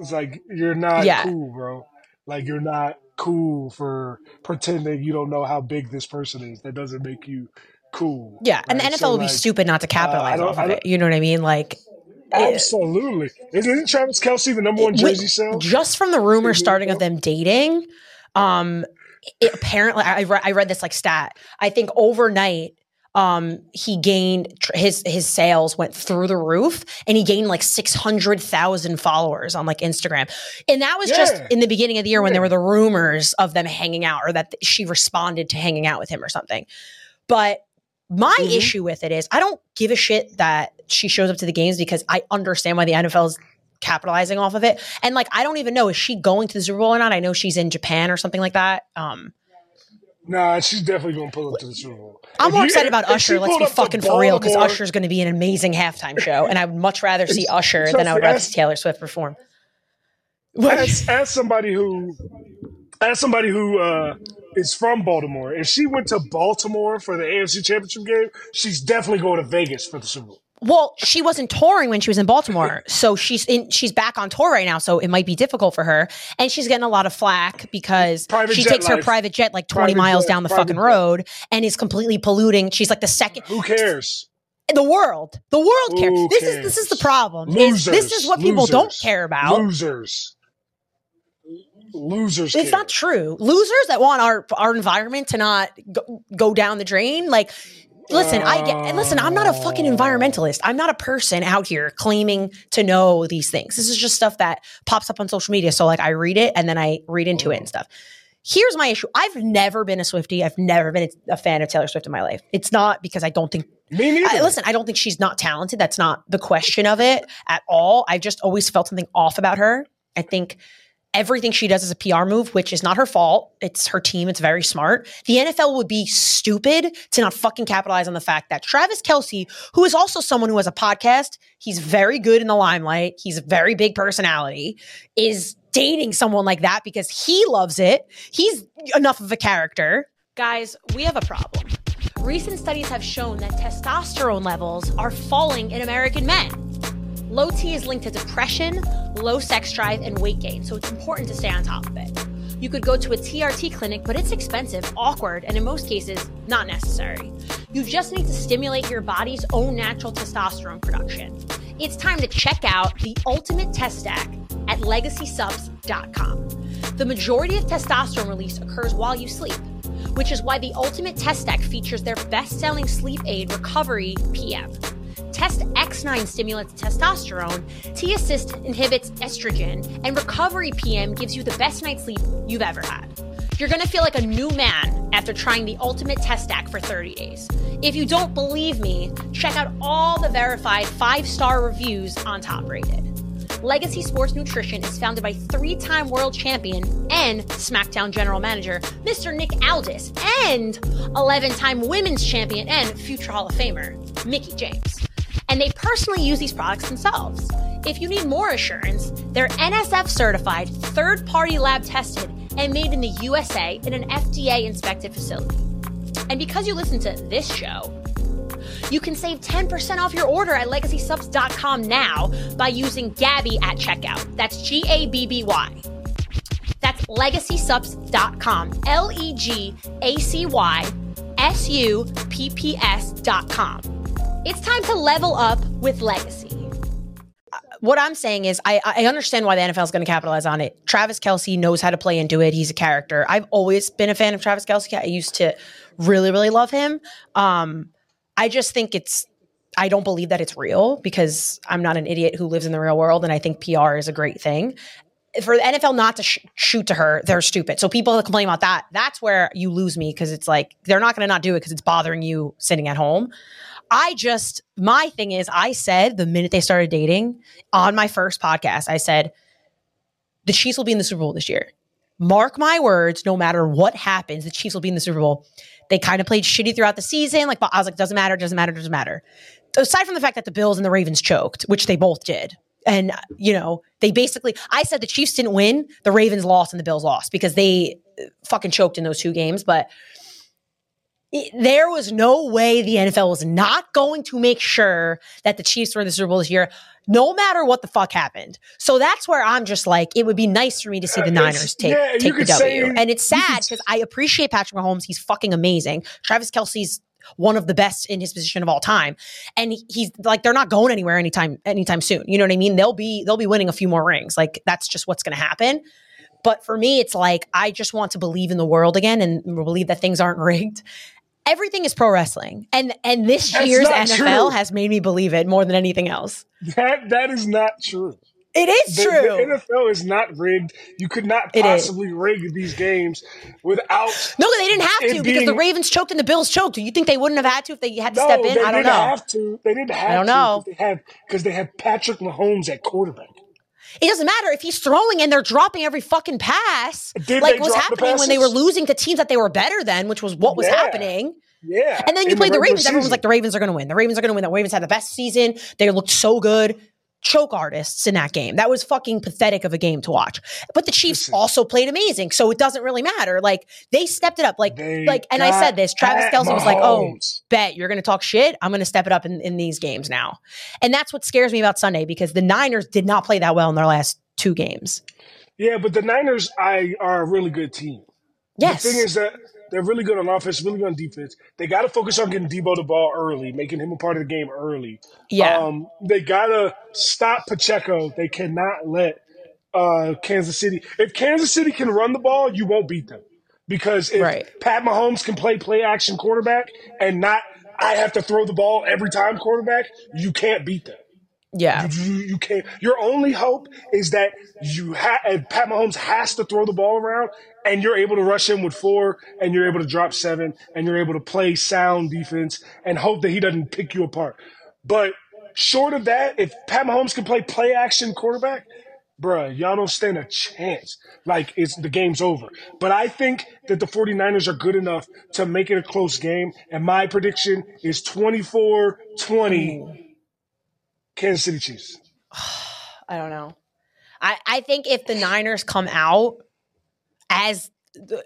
it's like you're not Yeah. cool bro like you're not cool for pretending you don't know how big this person is. That doesn't make you cool. yeah. And the? NFL So, would be stupid not to uh, capitalize don't- off of it. You know what I mean? Like Absolutely. Isn't Travis Kelce the number one jersey sale? just from the rumor starting of them dating um it, apparently I, re- I read this like stat. I think overnight um he gained tr- his his sales went through the roof and he gained like 600,000 followers on like Instagram. And that was just in the beginning of the year when there were the rumors of them hanging out or that she responded to hanging out with him or something. But my Mhm. issue with it is I don't give a shit that she shows up to the games because I understand why the NFL is capitalizing off of it. And like I don't even know is she going to the Super Bowl or not? I know she's in Japan or something like that. Um Nah, she's definitely going to pull up to the Super Bowl. I'm If more you- excited about Usher. Let's be fucking for real because Baltimore- Usher's going to be an amazing halftime show, and I would much rather see Usher than I would rather see Taylor Swift perform. as, as somebody who as somebody who uh, is from Baltimore, if she went to Baltimore for the AFC Championship game, she's definitely going to Vegas for the Super Bowl. Well, she wasn't touring when she was in Baltimore, so she's in. She's back on tour right now, so it might be difficult for her, and she's getting a lot of flack because Private she takes her private jet like twenty Private miles jet, down the fucking jet. road and is completely polluting. She's like the second. Who cares? The world, the world cares. Who This is this is the cares? problem. Is this is what people don't care about. Losers. Losers. It's care. not true. Losers that want our our environment to not go, go down the drain. Like, listen, I get. And listen, I'm not a fucking environmentalist. I'm not a person out here claiming to know these things. This is just stuff that pops up on social media. So like, I read it and then I read into it and stuff. Here's my issue. I've never been a Swifty. I've never been a fan of Taylor Swift in my life. It's not because I don't think Me neither. I, listen, I don't think she's not talented. That's not the question of it at all. I've just always felt something off about her. I think everything she does is a PR move, which is not her fault. It's her team. It's very smart. The NFL would be stupid to not fucking capitalize on the fact that Travis Kelce, who is also someone who has a podcast, he's very good in the limelight. He's a very big personality, is dating someone like that because he loves it. He's enough of a character. Guys, we have a problem. Recent studies have shown that testosterone levels are falling in American men. Low T is linked to depression, low sex drive, and weight gain, so it's important to stay on top of it. You could go to a TRT clinic, but it's expensive, awkward, and in most cases, not necessary. You just need to stimulate your body's own natural testosterone production. It's time to check out the ultimate test stack at legacysupps.com. The majority of testosterone release occurs while you sleep, which is why the ultimate test stack features their best selling sleep aid recovery PM. Test X9 stimulates testosterone, T Assist inhibits estrogen, and Recovery PM gives you the best night's sleep you've ever had. You're gonna feel like a new man after trying the ultimate test stack for 30 days. If you don't believe me, check out all the verified five star reviews on Top Rated. Legacy Sports Nutrition is founded by three time world champion and SmackDown general manager, Mr. Nick Aldis, and 11 time women's champion and future Hall of Famer, Mickie James and they personally use these products themselves. If you need more assurance, they're NSF certified, third party lab tested, and made in the USA in an FDA inspected facility. And because you listen to this show, you can save 10% off your order at legacysupps.com now by using Gabby at checkout. That's G A B B Y. That's legacysupps.com. L E G A C Y S U P P S.com. It's time to level up with legacy. What I'm saying is, I, I understand why the NFL is going to capitalize on it. Travis Kelce knows how to play into it. He's a character. I've always been a fan of Travis Kelce. I used to really, really love him. Um, I just think it's I don't believe that it's real because I'm not an idiot who lives in the real world, and I think PR is a great thing. For the NFL not to sh- shoot to her, they're stupid. So people complain about that. That's where you lose me because it's like they're not going to not do it because it's bothering you sitting at home. I just, my thing is, I said the minute they started dating on my first podcast, I said, the Chiefs will be in the Super Bowl this year. Mark my words, no matter what happens, the Chiefs will be in the Super Bowl. They kind of played shitty throughout the season. Like, I was like, doesn't matter, doesn't matter, doesn't matter. Aside from the fact that the Bills and the Ravens choked, which they both did. And, you know, they basically, I said the Chiefs didn't win, the Ravens lost and the Bills lost because they fucking choked in those two games. But it, there was no way the NFL was not going to make sure that the Chiefs were in the Super Bowl this year, no matter what the fuck happened. So that's where I'm just like, it would be nice for me to see the Niners take, yeah, take the W. And it's sad because I appreciate Patrick Mahomes. He's fucking amazing. Travis Kelce's one of the best in his position of all time. And he- he's like, they're not going anywhere anytime, anytime soon. You know what I mean? They'll be, they'll be winning a few more rings. Like that's just what's going to happen. But for me, it's like, I just want to believe in the world again and believe that things aren't rigged everything is pro wrestling and and this That's year's NFL true. has made me believe it more than anything else. That that is not true. It is The, true. the NFL is not rigged. You could not possibly rig these games without. no, they didn't have to because the Ravens choked and the Bills choked. Do you think they wouldn't have had to if they had to No, step in? I don't know. They didn't have to. They didn't have I don't to know. 'cause They had because they had Patrick Mahomes at quarterback. It doesn't matter if he's throwing and they're dropping every fucking pass. Did like they was the happening when they were losing to teams that they were better than, which was what was Yeah. happening. Yeah, And then you in played the regular Ravens. Everyone was like, the Ravens are going to win. The Ravens are going to win. The Ravens had the best season. They looked so good. Choke artists in that game. That was fucking pathetic of a game to watch. But the Chiefs also played amazing. So it doesn't really matter. Like they stepped it up. Like, They like, and I said this. Travis Kelce was like, oh, bet you're going to talk shit. I'm going to step it up in, in these games now. And that's what scares me about Sunday because the Niners did not play that well in their last two games. Yeah, but the Niners, I are a really good team. Yes. The thing is that they're really good on offense, really good on defense. They got to focus on getting Deebo the ball early, making him a part of the game early. yeah. Um, they got to stop Pacheco. They cannot let uh, Kansas City. If Kansas City can run the ball, you won't beat them. Because if Right. Pat Mahomes can play play action quarterback and not I have to throw the ball every time quarterback, you can't beat them. Yeah. You, you can't. Your only hope is that you have Pat Mahomes has to throw the ball around, and you're able to rush him with four, and you're able to drop seven, and you're able to play sound defense, and hope that he doesn't pick you apart. But short of that, if Pat Mahomes can play play action quarterback, bruh, y'all don't stand a chance. Like it's the game's over. But I think that the 49ers are good enough to make it a close game. And my prediction is 24-20 Kansas City Chiefs. I don't know. I, I think if the Niners come out as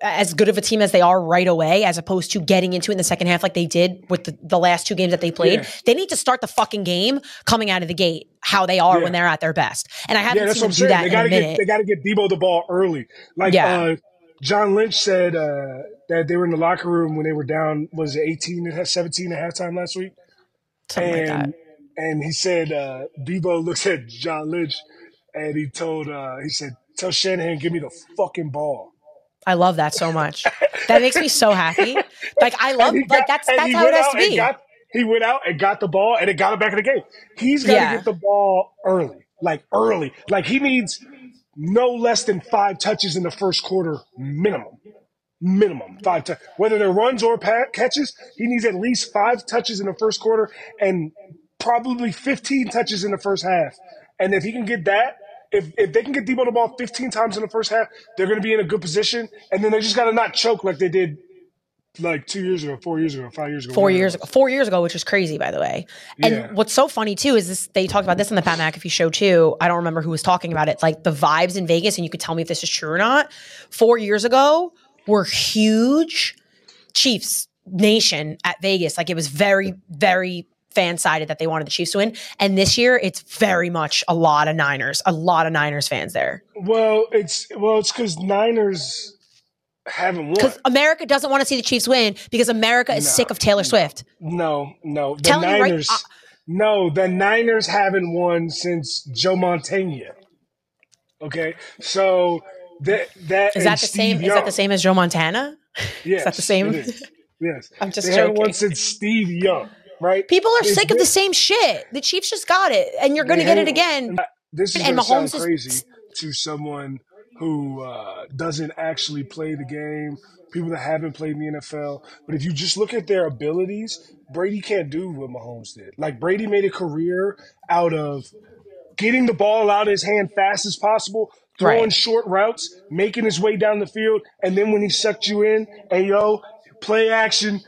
as good of a team as they are right away, as opposed to getting into it in the second half like they did with the, the last two games that they played, Yeah. they need to start the fucking game coming out of the gate how they are Yeah. when they're at their best. And I haven't Yeah, seen them do that They gotta a get minute. they gotta get Deebo the ball early. Like uh John Lynch said uh that they were in the locker room when they were down was it 18 and 17 at halftime last week? Something like that. And he said uh Deebo looked at John Lynch and he told uh he said, Tell Shanahan, give me the fucking ball. I love that so much. that makes me so happy. Like I love he like that's that's how it has to be. got- he went out and got the ball and it got him back in the game. He's got to Yeah. get the ball early, like early. Like he needs no less than five touches in the first quarter minimum. Minimum five touches. Whether they're runs or catches, he needs at least five touches in the first quarter and probably 15 touches in the first half. And if he can get that, if, if they can get Deebo the ball 15 times in the first half, they're going to be in a good position. And then they just got to not choke like they did like two years ago, four years ago, five years ago. four years ago, four years ago, which is crazy, by the way. And Yeah. what's so funny too is this. They talked about this in the Pat McAfee show too. I don't remember who was talking about it. Like the vibes in Vegas, and you could tell me if this is true or not. Four years ago were huge. Chiefs nation at Vegas, like it was very, very fan sided that they wanted the Chiefs to win. And this year, it's very much a lot of Niners, a lot of Niners fans there Well, it's well, it's because Niners haven't won. because America doesn't want to see the Chiefs win because America is No, sick of Taylor Swift. No, no, the Telling you right- Niners. uh, no, the Niners haven't won since Joe Montana. Okay, so that that Is that the Steve same? Is that the same as Joe Montana? Yes, that the same? is. Yes, I'm just they haven't joking. won since Steve Young, right? People are It's sick of the same shit. The Chiefs just got it, and you're going to get it again. This is And gonna sound Mahomes is- crazy to someone who uh, doesn't actually play the game, people that haven't played in the NFL. But if you just look at their abilities, Brady can't do what Mahomes did. Like Brady made a career out of getting the ball out of his hand fast as possible, throwing Right. short routes, making his way down the field, and then when he sucked you in, hey yo, play action,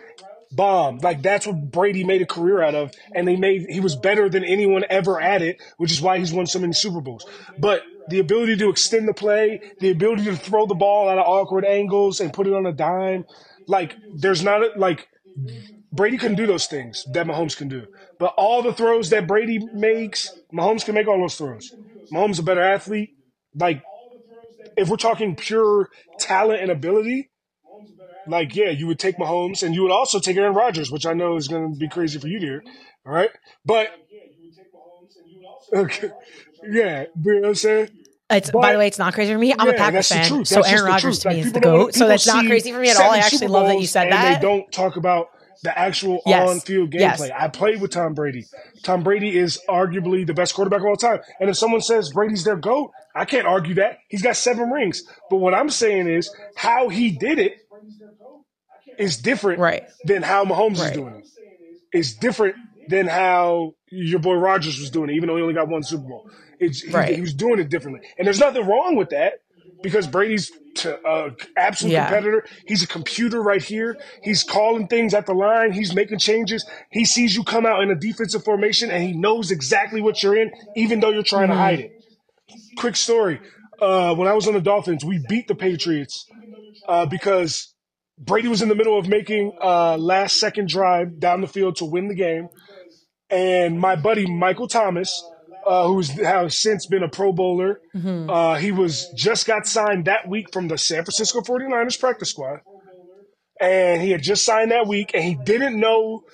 bomb. Like that's what Brady made a career out of, and they made he was better than anyone ever at it, which is why he's won so many Super Bowls. But the ability to extend the play, the ability to throw the ball out of awkward angles and put it on a dime, like there's not a, like Brady couldn't do those things that Mahomes can do. But all the throws that Brady makes, Mahomes can make all those throws. Mahomes a better athlete. Like, if we're talking pure talent and ability, like, yeah, you would take Mahomes and you would also take Aaron Rodgers, which I know is going to be crazy for you to hear. All right. But, okay. Yeah. You would also. Yeah, you know what I'm saying? It's But- by the way, it's not crazy for me. I'm a Yeah, Packers that's the fan, so Aaron Rodgers to me is the goat. So that's not crazy for me at all. I actually love that you said and that. They don't talk about the actual Yes. on-field Yes. gameplay. I played with Tom Brady. Tom Brady is arguably the best quarterback of all time. And if someone says Brady's their goat, I can't argue that. He's got seven rings. But what I'm saying is how he did it is different Right. than how Mahomes is doing it. It's different than how your boy Rodgers was doing it, even though he only got one Super Bowl. It's, he, Right. he was doing it differently. And there's nothing wrong with that because Brady's t- uh, absolute Yeah. competitor. He's a computer right here. He's calling things at the line. He's making changes. He sees you come out in a defensive formation and he knows exactly what you're in, even though you're trying Mm-hmm. to hide it. Quick story. Uh, when I was on the Dolphins, we beat the Patriots uh, because Brady was in the middle of making a last second drive down the field to win the game. And my buddy Michael Thomas, uh, who's has since been a Pro Bowler, uh, he was just got signed that week from the San Francisco 49ers practice squad. And he had just signed that week, and he didn't know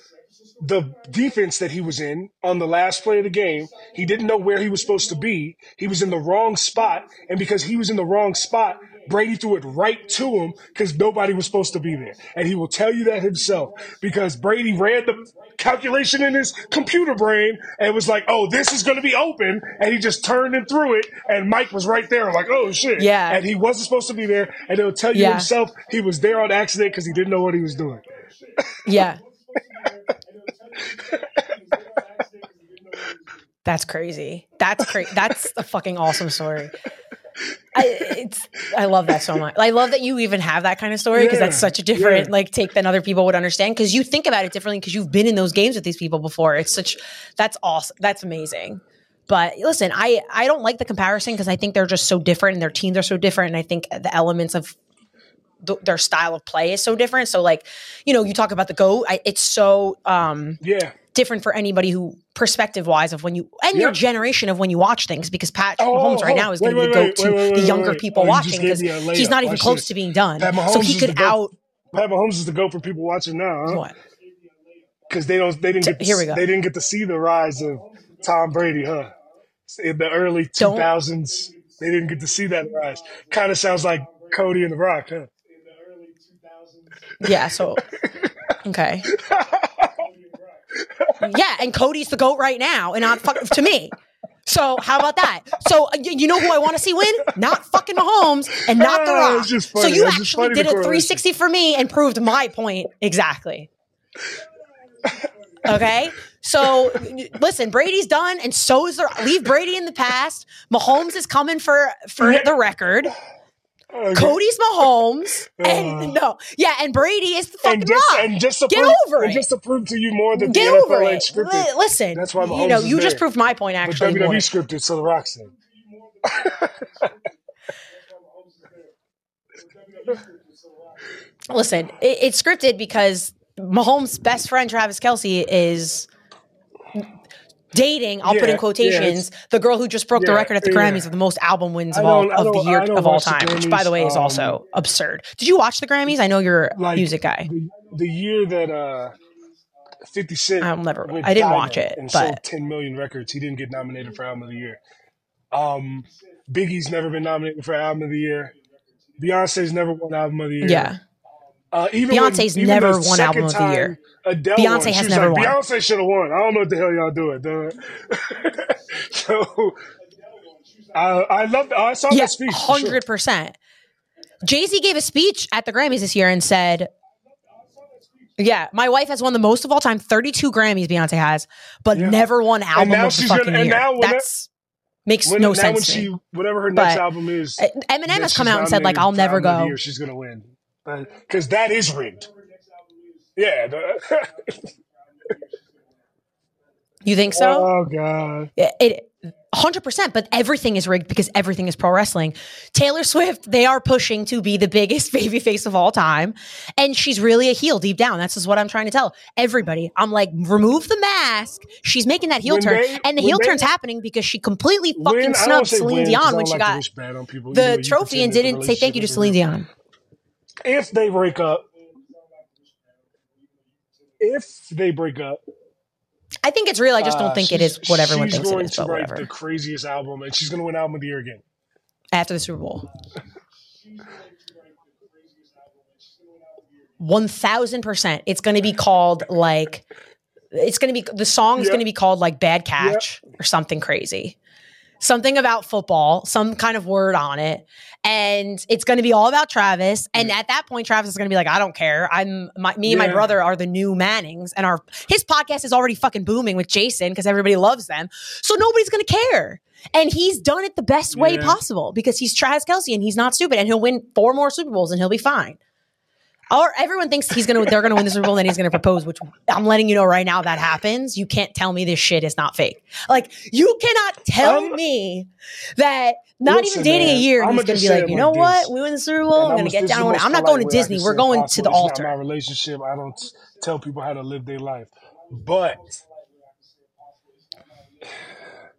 the defense that he was in on the last play of the game. He didn't know where he was supposed to be. He was in the wrong spot. And because he was in the wrong spot, Brady threw it right to him because nobody was supposed to be there. And he will tell you that himself because Brady ran the calculation in his computer brain and was like, oh, this is going to be open. And he just turned and threw it. And Mike was right there, like, oh, shit. Yeah. And he wasn't supposed to be there. And he'll tell you Yeah. himself he was there on accident because he didn't know what he was doing. Yeah. That's crazy. That's crazy. That's a fucking awesome story. I, it's I love that so much. I love that you even have that kind of story because that's such a different yeah. like take than other people would understand because you think about it differently because you've been in those games with these people before. It's such that's awesome. That's amazing. But listen, I I don't like the comparison because I think they're just so different and their teams are so different and I think the elements of th- their style of play is so different. So like, you know, you talk about the goat, I, it's so um Yeah. different for anybody who perspective wise of when you and your generation of when you watch things because Patrick Oh, Mahomes right oh, now is going to be the wait, go wait, to the younger wait. people Oh, watching because he's not even Watch close this. to being done. So he could GOAT. out Pat Mahomes is the go for people watching now, huh? what? Because they don't, they didn't get, to, Here we go. they didn't get to see the rise of Tom Brady, huh? In the early two thousands, they didn't get to see that rise. Kind of sounds like Cody and The Rock, huh? Yeah, so okay. Yeah, and Cody's the goat right now, and not fuck to me. So how about that? So uh, you know who I want to see win? Not fucking Mahomes and not The Ah, Rock. it's so you actually did the a 360 for me and proved my point exactly. Okay. So listen, Brady's done, and so is the leave Brady in the past. Mahomes is coming for for the record. Okay. Cody's Mahomes, and uh. no, yeah, and Brady is the fucking and just, rock. and just to Get prove, over and it. just to prove to you more that Get the over it. scripted. Li- Listen, That's why you know is you just proved my point But actually. WWE more. scripted, so The Rock's in. Listen, it, it's scripted because Mahomes' best friend Travis Kelce is dating. I'll put in quotations it's- the girl who just broke the record at the yeah. Grammys of the most album wins of all of the year of all time, which by the way is um, also absurd. Did you watch the Grammys? I know you're a music guy. The, the year that uh, 50 Cent I'll never- I didn't watch it, and but- sold 10 million records, he didn't get nominated for Album of the Year. Um, Biggie's never been nominated for Album of the Year. Beyonce's never won Album of the Year. Yeah. Uh, even when- Beyonce's even never won Album of the Year. Adele Beyonce won, has never like, won. Beyonce should have won. I don't know what the hell y'all doing. duh." so I, I love. I saw Yeah, that speech. hundred percent. Jay Z gave a speech at the Grammys this year and said, "Yeah, my wife has won the most of all time, thirty-two Grammys. Beyonce has, but Yeah. never won album of the she's gonna- fucking year. now That's makes When, no sense when she, whatever her next But, album is, Eminem has come out and said like, "I'll never Album of the go." Year, she's gonna win because that is rigged. Yeah. the- You think so? oh god. Yeah, it hundred percent, but everything is rigged because everything is pro wrestling. Taylor Swift, they are pushing to be the biggest baby face of all time, and she's really a heel deep down. That's just what I'm trying to tell everybody. I'm like, remove the mask. She's making that heel When turn, they- and the when heel they- turn's happening because she completely Win- fucking I don't snubbed say Celine win 'cause Dion when she like to got wish bad on people. You know, the you trophy pretend and didn't say thank you to relationship Celine Dion. If they break up, if they break up, I think it's real. I just uh, don't think it is what everyone she's thinks it going is, to but write whatever. The craziest album, and she's going to win album of the year again. After the Super Bowl. One thousand percent. It's going to be called like. It's going to be the song is Yeah. going to be called like "Bad Catch" or something crazy, something about football, some kind of word on it, and it's going to be all about Travis. And at that point, Travis is going to be like, "I don't care. I'm my, me and my brother are the new Mannings, and our his podcast is already fucking booming with Jason because everybody loves them. So nobody's going to care." And he's done it the best way Yeah. possible because he's Travis Kelce and he's not stupid and he'll win four more Super Bowls and he'll be fine. Or everyone thinks he's gonna they're gonna win the Super Bowl and then he's gonna propose, which I'm letting you know right now that happens. You can't tell me this shit is not fake. Like you cannot tell Um, me that not listen, even dating a year I'ma he's gonna be like, you know what? this. We win the Super Bowl. And I'm gonna get down on it. I'm not going to Disney. We're going to the altar. My relationship. I don't tell people how to live their life, but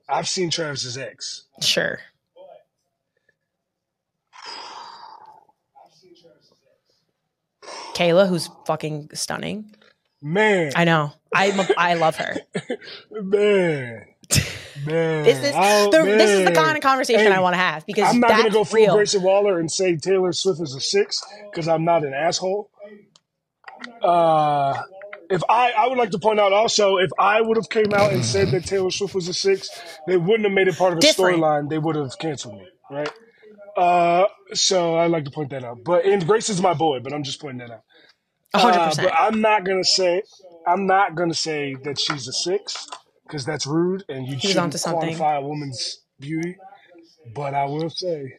I've seen Travis's ex. Sure. Kayla, who's fucking stunning. Man, I know. I I love her. man, man. This is Oh, the, this is the kind of conversation Hey, I want to have because I'm not gonna go full real. Grayson Waller and say Taylor Swift is a six because I'm not an asshole. Uh, if I, I would like to point out also, if I would have came out and said that Taylor Swift was a six, they wouldn't have made it part of the storyline. They would have canceled me, right? Uh, so I'd like to point that out. But and Grace is my boy, but I'm just pointing that out. Hundred Uh, percent. but I'm not gonna say I'm not gonna say that she's a six because that's rude and you He was shouldn't something. quantify a woman's beauty. But I will say,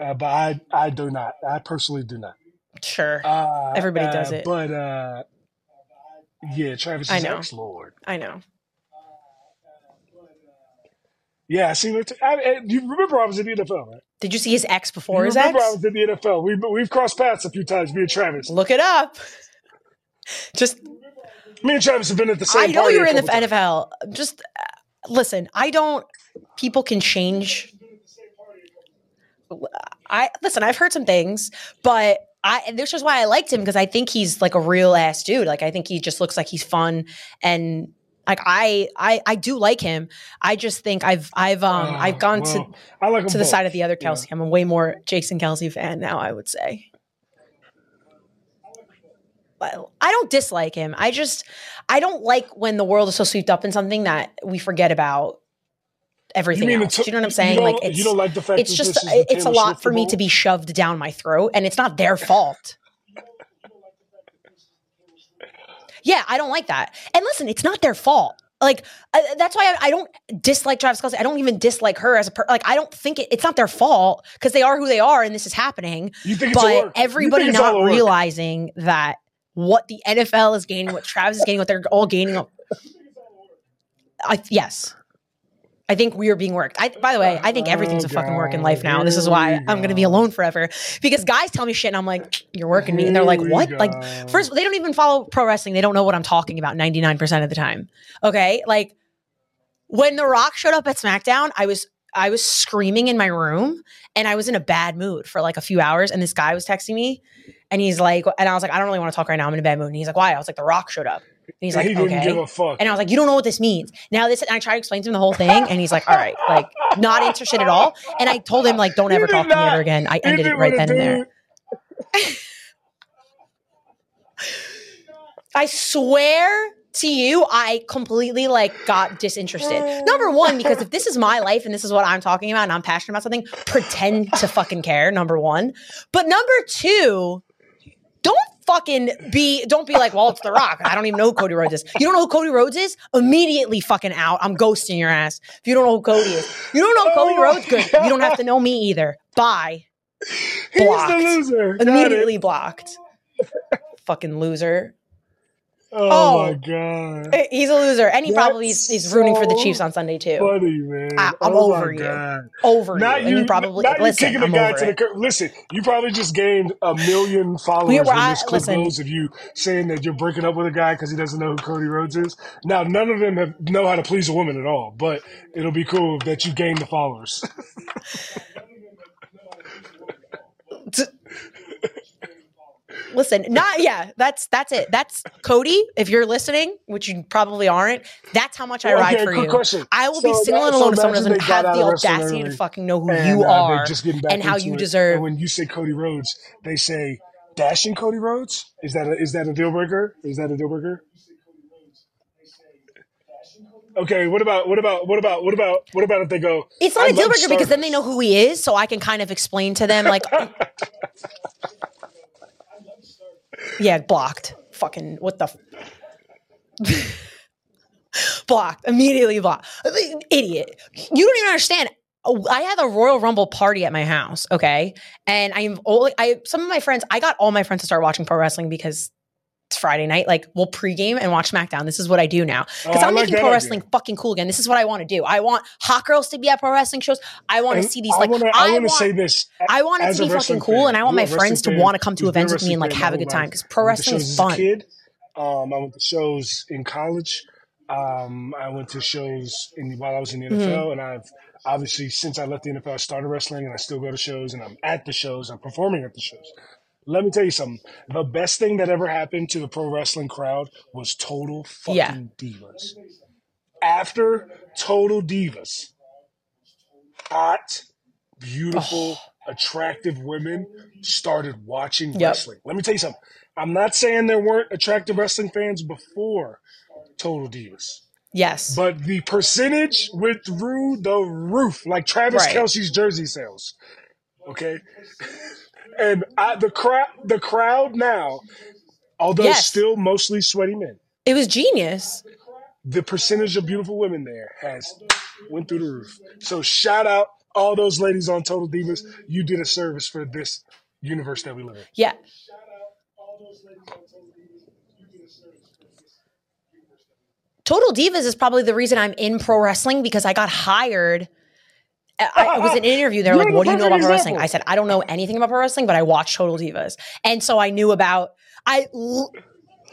uh, but I I do not. I personally do not. Sure. Uh, Everybody uh, does it. But uh, yeah, Travis I is know. ex Lord. I know. Yeah, I seen. I, I, you remember I was in the NFL, right? Did you see his ex You before his remember ex? I was in the NFL. We we've crossed paths a few times. Me and Travis. Look it up. Just Me and Travis have been at the same. I know you're in the times. NFL. Just uh, listen. I don't. People can change. I listen. I've heard some things, but I. This is why I liked him because I think he's like a real ass dude. Like I think he just looks like he's fun and like I. I. I do like him. I just think I've. I've. Um. Uh, I've gone well, to I like to the both. side of the other Yeah. Kelce. I'm a way more Jason Kelce fan now. I would say. I don't dislike him. I just I don't like when the world is so swept up in something that we forget about everything mean else. Do you know what I'm saying? Like it's you don't like the fact it's just this is the it's a lot Swift for me to be shoved down my throat, and it's not their fault. Yeah, I don't like that. And listen, it's not their fault. Like uh, that's why I, I don't dislike Travis Kelce. I don't even dislike her as a per- like. I don't think it, it's not their fault because they are who they are, and this is happening. You think it's a But work. You everybody think it's not a work. realizing that what the NFL is gaining, what Travis is gaining, what they're all gaining. I yes, I think we are being worked. I by the way, I think everything's Oh, a fucking work in life now. This is why I'm going to be alone forever because guys tell me shit, and I'm like, "You're working me," and they're like, "What?" Like first, they don't even follow pro wrestling. They don't know what I'm talking about 99 percent of the time. Okay, like when The Rock showed up at SmackDown, I was I was screaming in my room and I was in a bad mood for like a few hours. And this guy was texting me and he's like, and I was like, I don't really want to talk right now. I'm in a bad mood. And he's like, why? I was like, The Rock showed up. And he's like, he didn't okay. give a fuck. And I was like, you don't know what this means. Now this, and I tried to explain to him the whole thing, and he's like, all right, like not interested at all. And I told him like, don't ever talk to me ever again. I ended it right then and there. I swear to you, I completely like got disinterested. Number one, because if this is my life and this is what I'm talking about and I'm passionate about something, pretend to fucking care. Number one. But number two, don't fucking be don't be like, well, it's The Rock. I don't even know who Cody Rhodes is. You don't know who Cody Rhodes is? Immediately fucking out. I'm ghosting your ass. If you don't know who Cody is. You don't know oh Cody Oh my Rhodes? Good. You don't have to know me either. Bye. He's Blocked. the loser. Got it. Immediately blocked. fucking loser. Oh, Oh. my god. Eh, He's a loser, and he probably is, is rooting for the Chiefs on Sunday too. Funny man. I- I'm oh over my you. God. over Not you, you, and you probably not you kicking the guy to the curb. Listen, you probably just gained a million followers We- when this clip listen. goes of you saying that you're breaking up with a guy because he doesn't know who Cody Rhodes is. Now, none of them have, know how to please a woman at all, but it'll be cool that you gain the followers. Listen, not yeah. That's that's it. That's Cody. If you're listening, which you probably aren't, that's how much I ride okay, for you. question. I will So be single and alone if someone doesn't have the audacity to fucking know who and, you uh, are back and how you it. deserve. And when you say Cody Rhodes, they say dashing Cody Rhodes. Is that a, is that a deal breaker? Is that a deal breaker? Okay, what about what about what about what about what about if they go? It's not "I a deal breaker because then they know who he is, so I can kind of explain to them like, yeah, blocked. Fucking what the. F- blocked immediately blocked idiot you don't even understand I had a Royal Rumble party at my house, okay? And I'm only I some of my friends, I got all my friends to start watching pro wrestling because it's Friday night. Like we'll pregame and watch SmackDown. This is what I do now. Because Oh, I'm like making pro idea. wrestling fucking cool again. This is what I want to do. I want hot girls to be at pro wrestling shows. I want to see these I like wanna, I, I want say this. I want it to be fucking wrestling cool, fan, and I want my friends to want to come to who's been a events with me and like have a good time because pro to wrestling is fun. kid. Um, I went to shows in college. Um, I went to shows in, while I was in the Mm-hmm. NFL, and I've obviously since I left the NFL, I started wrestling, and I still go to shows, and I'm at the shows, I'm performing at the shows. Let me tell you something. The best thing that ever happened to the pro wrestling crowd was Total fucking Yeah. Divas. After Total Divas, hot, beautiful, attractive women started watching Yep. wrestling. Let me tell you something. I'm not saying there weren't attractive wrestling fans before Total Divas, Yes. but the percentage went through the roof, like Travis Right. Kelce's jersey sales. Okay, and I, the crowd, the crowd now, although Yes. still mostly sweaty men, it was genius. the percentage of beautiful women there has went through the roof. So shout out all those ladies on Total Divas. You did a service for this universe that we live in. Yeah. Total Divas is probably the reason I'm in pro wrestling because I got hired. I, it was an interview. They're like, "What do you know about pro wrestling?" I said, "I don't know anything about pro wrestling, but I watch Total Divas," and so I knew about. I l-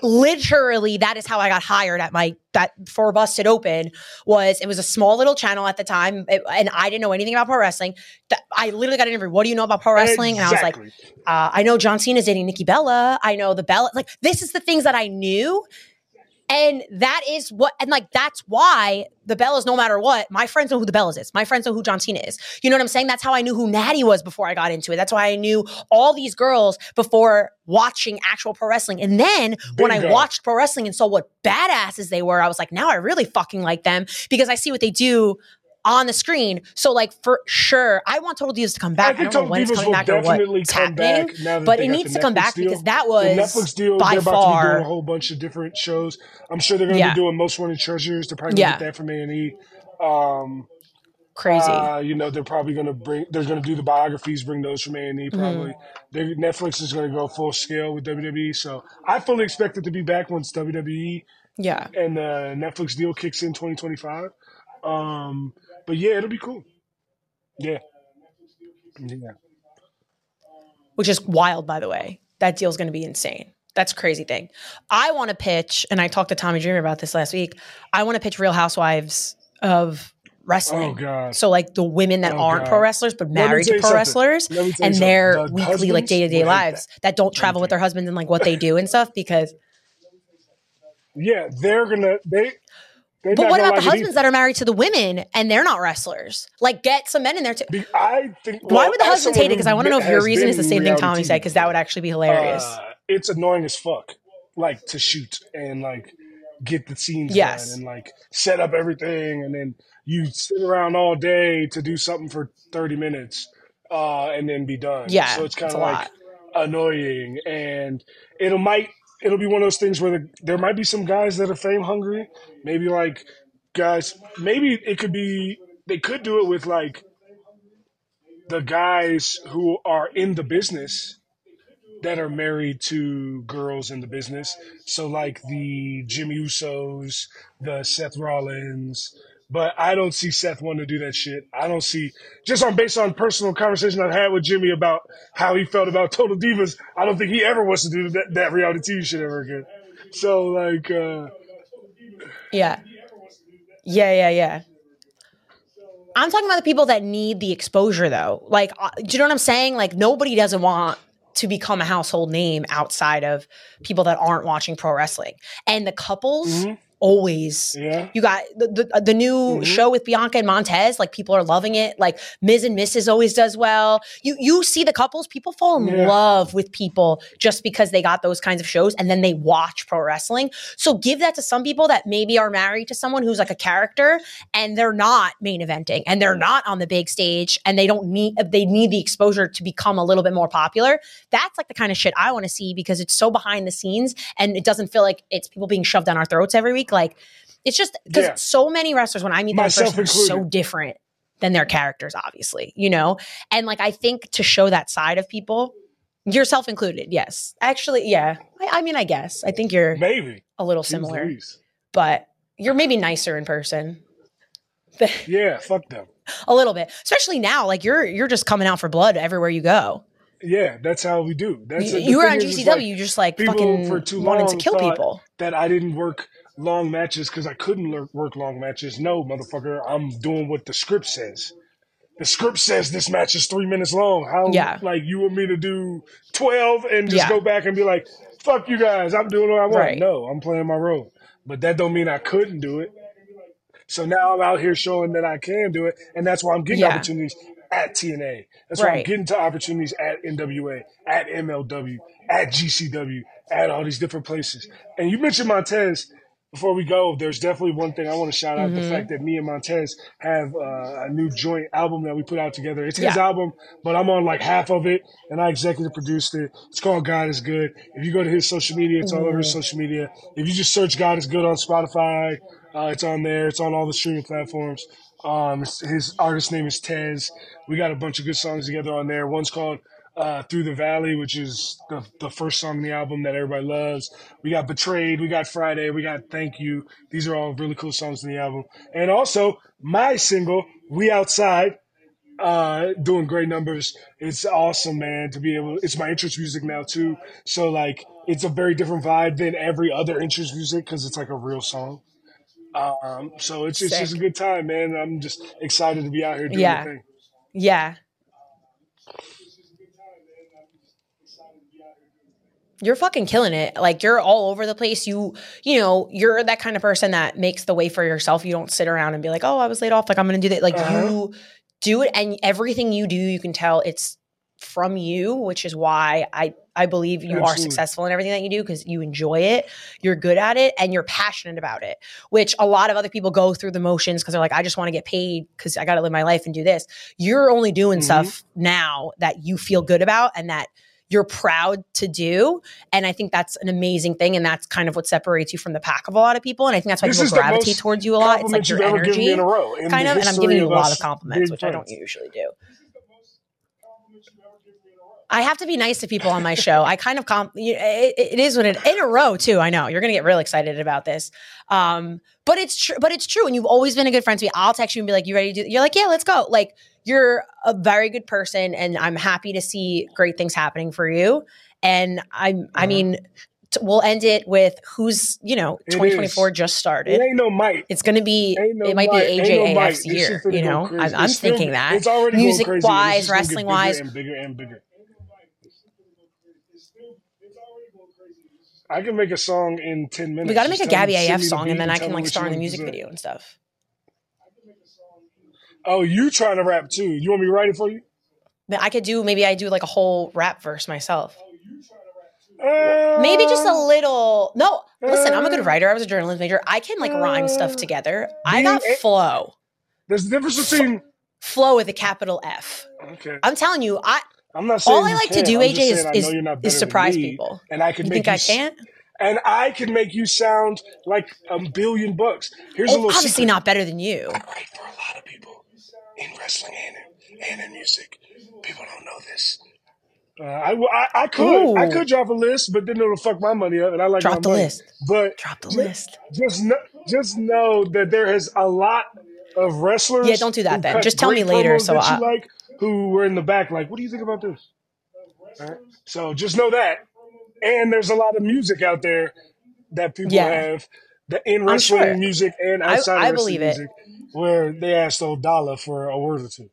literally that is how I got hired at my that for Busted Open was it was a small little channel at the time, it- and I didn't know anything about pro wrestling. That I literally got an interview. What do you know about pro wrestling? And I was like, uh, I know John Cena Cena's dating Nikki Bella. I know the Bella. Like this is the things that I knew. And that is what, and like that's why the Bellas, no matter what, my friends know who the Bellas is. My friends know who John Cena is. You know what I'm saying? That's how I knew who Natty was before I got into it. That's why I knew all these girls before watching actual pro wrestling. And then when I watched pro wrestling and saw what badasses they were, I was like, now I really fucking like them because I see what they do on the screen. So like for sure, I want Total Divas to come back. I, think don't know Total when it's Divas coming back or what's happening but it needs to come back deal. because that the was Netflix deal. by they're about to be doing a whole bunch of different shows. I'm sure they're going to Yeah. be doing Most Wanted Treasures. They're probably Yeah. going to get that from A and E. Um, crazy. uh, you know, they're probably going to bring. They're going to do the biographies. Bring those from A and Mm-hmm. E. Probably. They're- Netflix is going to go full scale with WWE. So I fully expect it to be back once WWE yeah. and the Netflix deal kicks in 2025. Um, but yeah, it'll be cool. Yeah. Yeah. which is wild, by the way. That deal's going to be insane. That's a crazy thing. I want to pitch, and I talked to Tommy Dreamer about this last week. I want to pitch Real Housewives of wrestling. Oh god. So like the women that Oh, aren't God. pro wrestlers but married to pro something. wrestlers Let me tell you and something. their The weekly like day to day lives that. don't travel with their husbands and like what they do and stuff because Yeah, they're gonna they. They but what about the it husbands that are married to the women and they're not wrestlers? Like get some men in there too. Be- I think. Why would the husbands hate it? Because I want to know if your reason is the same thing Tommy said, because that would actually be hilarious. Uh, it's annoying as fuck. Like to shoot and like get the scenes Yes. done and like set up everything and then you sit around all day to do something for thirty minutes uh, and then be done. Yeah, so it's kind of like lot. annoying and it'll might it'll be one of those things where the, there might be some guys that are fame hungry. Maybe like guys. Maybe it could be they could do it with like the guys who are in the business that are married to girls in the business. So like the Jimmy Usos, the Seth Rollins. But I don't see Seth wanting to do that shit. I don't see just on based on personal conversation I've had with Jimmy about how he felt about Total Divas. I don't think he ever wants to do that, that reality TV shit ever again. So like, uh, Yeah. Yeah, yeah, yeah. I'm talking about the people that need the exposure though. Like, uh, do you know what I'm saying? Like, nobody doesn't want to become a household name outside of people that aren't watching pro wrestling. And the couples always yeah, you got the the, the new Mhm. show with Bianca and Montez. Like people are loving it. Like Miz and Mrs. always does well. You you see the couples. People fall in Yeah. love with people just because they got those kinds of shows, and then they watch pro wrestling. So give that to some people that maybe are married to someone who's like a character, and they're not main eventing, and they're not on the big stage, and they don't need they need the exposure to become a little bit more popular. That's like the kind of shit I want to see because it's so behind the scenes, and it doesn't feel like it's people being shoved down our throats every week. Like it's just because Yeah. so many wrestlers when I meet them Myself person are so different than their characters, obviously, you know? And like I think to show that side of people, yourself included, yes. Actually, yeah. I, I mean, I guess. I think you're maybe. a little similar, but you're maybe nicer in person. Yeah, fuck them. a little bit. Especially now, like you're you're just coming out for blood everywhere you go. Yeah, that's how we do. That's You, you were on GCW, like, you just like fucking for too wanted to kill people. that I didn't work long matches because I couldn't work long matches. No, motherfucker, I'm doing what the script says. The script says this match is three minutes long. How Yeah. like you want me to do twelve and just Yeah. go back and be like, "Fuck you guys, I'm doing what I want." Right. No, I'm playing my role, but that don't mean I couldn't do it. So now I'm out here showing that I can do it, and that's why I'm getting Yeah. opportunities at TNA. That's why I'm getting to opportunities at NWA, at MLW, at GCW, at all these different places. And you mentioned Montez. Before we go, there's definitely one thing I want to shout out: the Mm-hmm. fact that me and Montez have uh, a new joint album that we put out together. It's his Yeah. album, but I'm on like half of it, and I executive produced it. It's called God is Good. If you go to his social media, it's all over his social media. If you just search God is Good on Spotify Uh, it's on there. It's on all the streaming platforms. Um, his artist name is Tez. We got a bunch of good songs together on there. One's called uh, Through the Valley, which is the, the first song in the album that everybody loves. We got Betrayed, we got Friday, we got Thank You. These are all really cool songs in the album. And also, my single, We Outside, uh, doing great numbers. It's awesome, man, to be able, it's my interest music now too. So like, it's a very different vibe than every other interest music because it's like a real song. Um, so it's, it's just a good time, man. I'm just excited to be out here doing Yeah. the thing. Yeah. You're fucking killing it. Like you're all over the place. You, you know, you're that kind of person that makes the way for yourself. You don't sit around and be like, "Oh, I was laid off. Like I'm going to do that." Like Uh-huh. you do it, and everything you do, you can tell it's from you, which is why I I believe you are successful in everything that you do because you enjoy it, you're good at it, and you're passionate about it. Which a lot of other people go through the motions because they're like, "I just want to get paid because I got to live my life and do this." You're only doing Mhm. stuff now that you feel good about and that you're proud to do. And I think that's an amazing thing. And that's kind of what separates you from the pack of a lot of people. And I think that's why This people gravitate towards you a lot. It's like your you've ever given me energy, in in kind of. And I'm giving you a lot of compliments, which I don't usually do. I have to be nice to people on my show. I kind of comp. It, it is what it in a row too. I know you're gonna get real excited about this, um, but it's true. But it's true, and you've always been a good friend to me. I'll text you and be like, "You ready to?" do You're like, "Yeah, let's go." Like you're a very good person, and I'm happy to see great things happening for you. And I'm, I Uh-huh. mean, t- we'll end it with who's you know, It 2024 is. just started. It ain't no might. It's gonna be, no it might might. be no. AJAF's This year. You know. I'm, I'm still- thinking that. It's already going Music wise, wrestling bigger wise, and bigger and bigger. I can make a song in ten minutes. we got to make Just a Gabby AF song, and then I can like star in the music video and stuff. Oh, you trying to rap too? You want me to write it for you? But I could do maybe I do like a whole rap verse myself. Uh, Maybe just a little. No, listen, I'm a good uh, writer. I was a journalism major. I can like rhyme stuff uh, together. I got a- flow. There's a difference between. Flow with a capital F. Okay, I'm telling you, I I'm not saying all I like to can't. do, I'm AJ, is saying I know is, is surprise me, people. and I can You make think I can't? And I can make you sound like a billion bucks. Here's a Oh, little obviously secret. not better than you. I write for a lot of people in wrestling and in, and in music. People don't know this. Uh, I, I, I could I could drop a list, but then it'll fuck my money up, and I like Drop my the money. list. But Drop the ju- list. just know, just know that there is a lot of wrestlers. Yeah, don't do that then. Just tell me later so I- you like, who were in the back like, what do you think about this? Alright? So just know that. And there's a lot of music out there that people Yeah. have the in wrestling sure. music and outside I of wrestling believe it. Music, where they asked old Dolla for a word or two.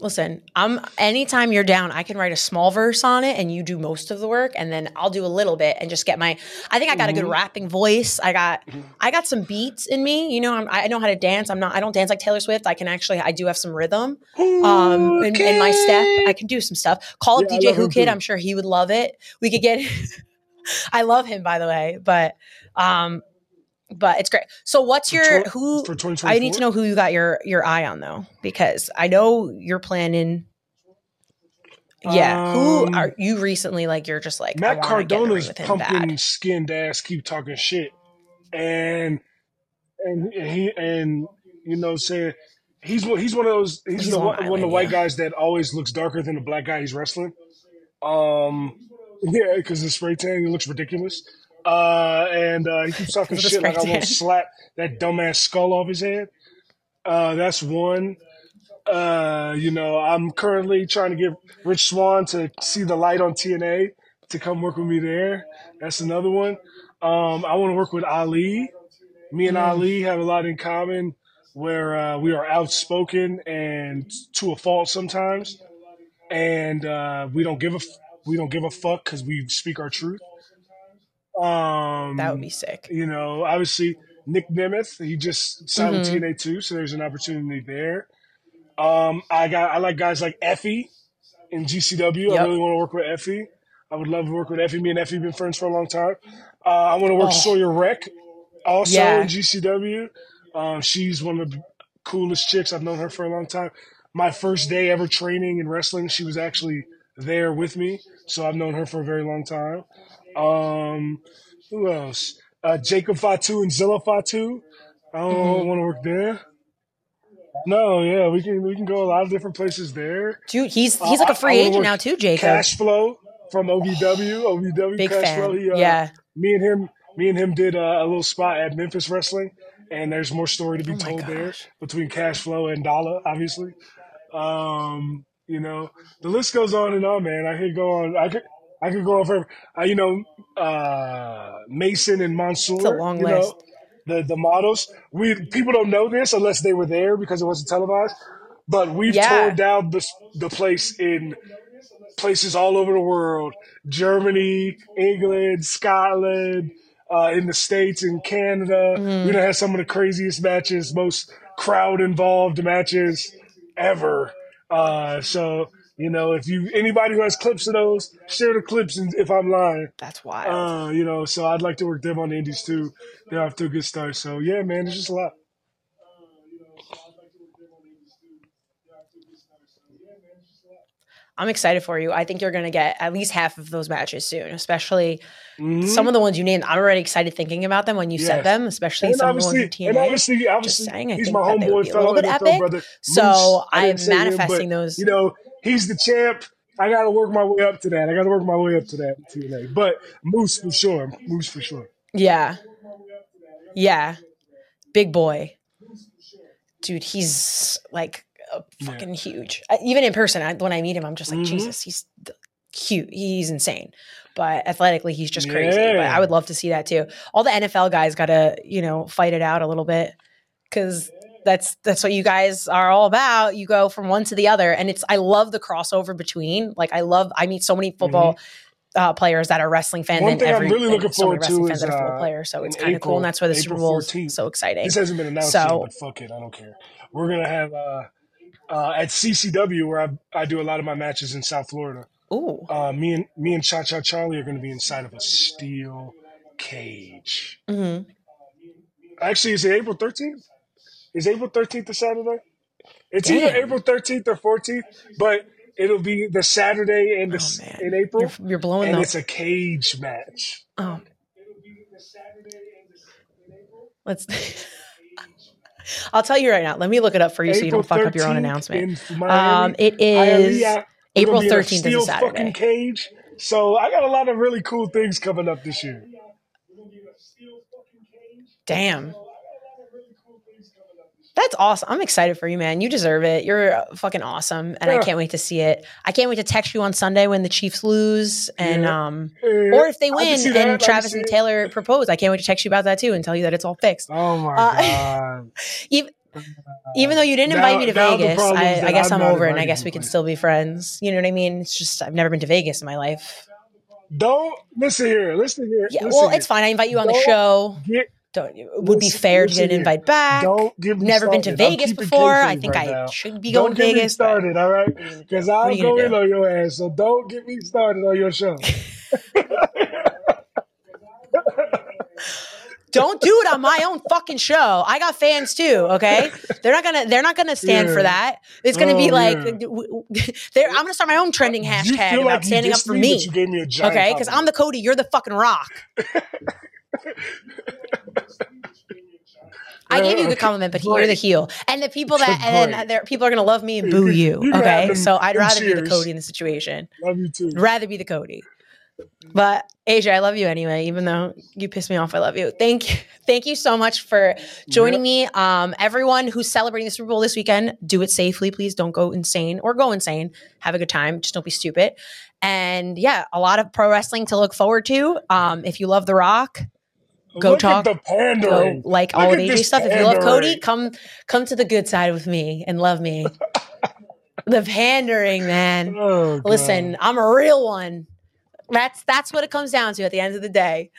Listen, I'm anytime you're down, I can write a small verse on it and you do most of the work and then I'll do a little bit and just get my I think I got a good Mhm. rapping voice. I got I got some beats in me, you know, I'm, I know how to dance. I'm not I don't dance like Taylor Swift. I can actually I do have some rhythm um in, in my step. I can do some stuff. Call up Yeah, I DJ love Whoo Kid. I'm sure he would love it. We could get I love him by the way, but um but it's great. So what's your who for 2024? I need to know who you got your your eye on though, because I know you're planning. Yeah, who Um, are you recently? Like you're just like Matt I wanna get in the ring Cardona's with him pumping bad. skinned ass, keep talking shit, and and he and you know saying he's he's one of those he's, He's the one, one of the white yeah. guys that always looks darker than the black guy he's wrestling. Um, yeah, because the spray tan he looks ridiculous. Uh, and uh, he keeps talking shit like I spray won't slap that dumbass skull off his head. Uh, that's one. Uh, you know, I'm currently trying to get Rich Swann to see the light on TNA to come work with me there. That's another one. Um, I want to work with Ali. Me and Mm. Ali have a lot in common where uh, we are outspoken and to a fault sometimes, and uh, we don't give a f- we don't give a fuck because we speak our truth. Um, That would be sick. you know, obviously Nick Nemeth, he just signed with Mhm. TNA too, so there's an opportunity there. Um, I got I like guys like Effy in GCW. I really want to work with Effy. I would love to work with Effy. Me and Effy been friends for a long time. Uh, I want to work Oh. Sawyer Wreck also Yeah. in GCW. Um, she's one of the coolest chicks. I've known her for a long time. My first day ever training in wrestling, she was actually there with me, so I've known her for a very long time. Um, who else? Uh, Jacob Fatu and Zilla Fatu. I don't Mm-hmm. want to work there. No, yeah, we can we can go a lot of different places there. Dude, he's he's like Uh, a free agent now too, Jacob. Cash flow from OVW, OVW Big Cash fan. flow. He, uh, Yeah. me and him, me and him did uh, a little spot at Memphis Wrestling, and there's more story to be Oh told there between Cash Flow and Dolla, obviously. Um, you know, the list goes on and on, man. I could go on. I could. I could go on forever. Uh, you know, uh, Mason and Mansoor. It's a long you list. Know, the the models. We people don't know this unless they were there because it wasn't televised. But we've Yeah. torn down the the place in places all over the world Germany, England, Scotland, uh, in the States, in Canada. Mm-hmm. We done had some of the craziest matches, most crowd involved matches ever. Uh, so, you know, if you anybody who has clips of those, share the clips and if I'm lying. That's wild. Uh, you know, so I'd like to work them on the indies too. They're off to a good start. So yeah, man, it's just a lot. I'm excited for you. I think you're going to get at least half of those matches soon, especially Mhm. some of the ones you named. I'm already excited thinking about them when you said them, especially And some of the ones in TNA. and obviously, obviously, saying, he's my that they would homeboy, fellow NFL brother. So Moose. I I'm didn't him, manifesting but, those. You know, he's the champ. I got to work my way up to that. I got to work my way up to that TNA. But Moose for sure. Moose for sure. Yeah. Yeah. Big boy. Dude, he's like uh, Yeah. fucking huge. I, even in person, I, when I meet him, I'm just like, Mhm. Jesus, he's cute. He's insane. But athletically, he's just crazy. But I would love to see that too. All the NFL guys got to, you know, fight it out a little bit because that's that's what you guys are all about. You go from one to the other, and it's I love the crossover between. Like I love I meet so many football. Uh, players that are wrestling fans Mm-hmm. One and thing I'm really looking so forward to fans is, that are football uh, players. So it's kind of cool, and that's why the Super April Bowl is so exciting. This hasn't been announced So- yet, but fuck it. I don't care. We're going to have uh, uh, at CCW, where I, I do a lot of my matches in South Florida. Ooh, Uh, me and me and Cha Cha Charlie are going to be inside of a steel cage. hmm Actually, is it April 13th? Is April 13th a Saturday? It's Damn. either April 13th or 14th, but it'll be the Saturday in, the, Oh, in April. you're, you're blowing and it's a cage match. Oh. Let's. I'll tell you right now. Let me look it up for you so you don't fuck up your own announcement. Um, it is April gonna be in a 13th is a Saturday. cage. So I got a lot of really cool things coming up this year. Damn. That's awesome. I'm excited for you, man. You deserve it. You're uh, fucking awesome, and I can't wait to see it. I can't wait to text you on Sunday when the Chiefs lose, and Yeah. um, Yeah, or if they win that. And can Travis and it. Taylor propose. I can't wait to text you about that too and tell you that it's all fixed. Oh my Uh, god! Even even though you didn't Now- invite me to Vegas, I, I guess I'm I'm, over it, and I guess we can still be friends. You know what I mean? It's just I've never been to Vegas in my life. Don't listen here. Listen here. Yeah, listen well, here. it's fine. I invite you on the Don't show. Get, Don't it would be fair to get an invite back. don't get me Never been to Vegas before. I think right I now. should be going Don't going to get me Vegas. but- started, all right? Because I'll you go gonna in do? on your ass. So don't get me started on your show. Don't do it on my own fucking show. I got fans too. Okay, they're not gonna they're not gonna stand for that. It's gonna be Oh, like yeah. w- w- they're, I'm gonna start my own trending hashtag about like standing up for me, me. but you gave me a giant Okay, because I'm the Cody, you're the fucking Rock. I gave you a good compliment, but you're the heel, and the people that and then there people are gonna love me and boo you. You can have Okay, so I'd rather be the. Cody in the situation. Love you too. rather be the Cody. But AJ, I love you anyway, even though you piss me off. I love you. Thank you. Thank you so much for joining me. Um, everyone who's celebrating the Super Bowl this weekend, do it safely, please. Don't go insane or go insane. Have a good time. Just don't be stupid. And yeah, a lot of pro wrestling to look forward to. Um, if you love The Rock, go Look talk. At the pandering. go like Look all of at AJ this stuff. If you love Cody, come come to the good side with me and love me. the pandering, man. Oh, Listen, I'm a real one. That's that's what it comes down to at the end of the day.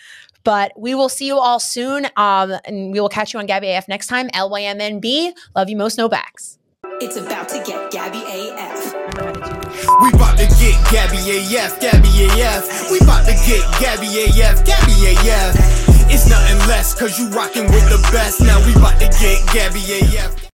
But we will see you all soon. Um, and we will catch you on Gabby AF next time. LYMNB. Love you most, no backs. It's about to get Gabby AF. We bout to get Gabby AF, Gabby AF. We bout to get Gabby AF, Gabby AF. It's nothing less, cause you rockin' with the best. Now we bout to get Gabby AF.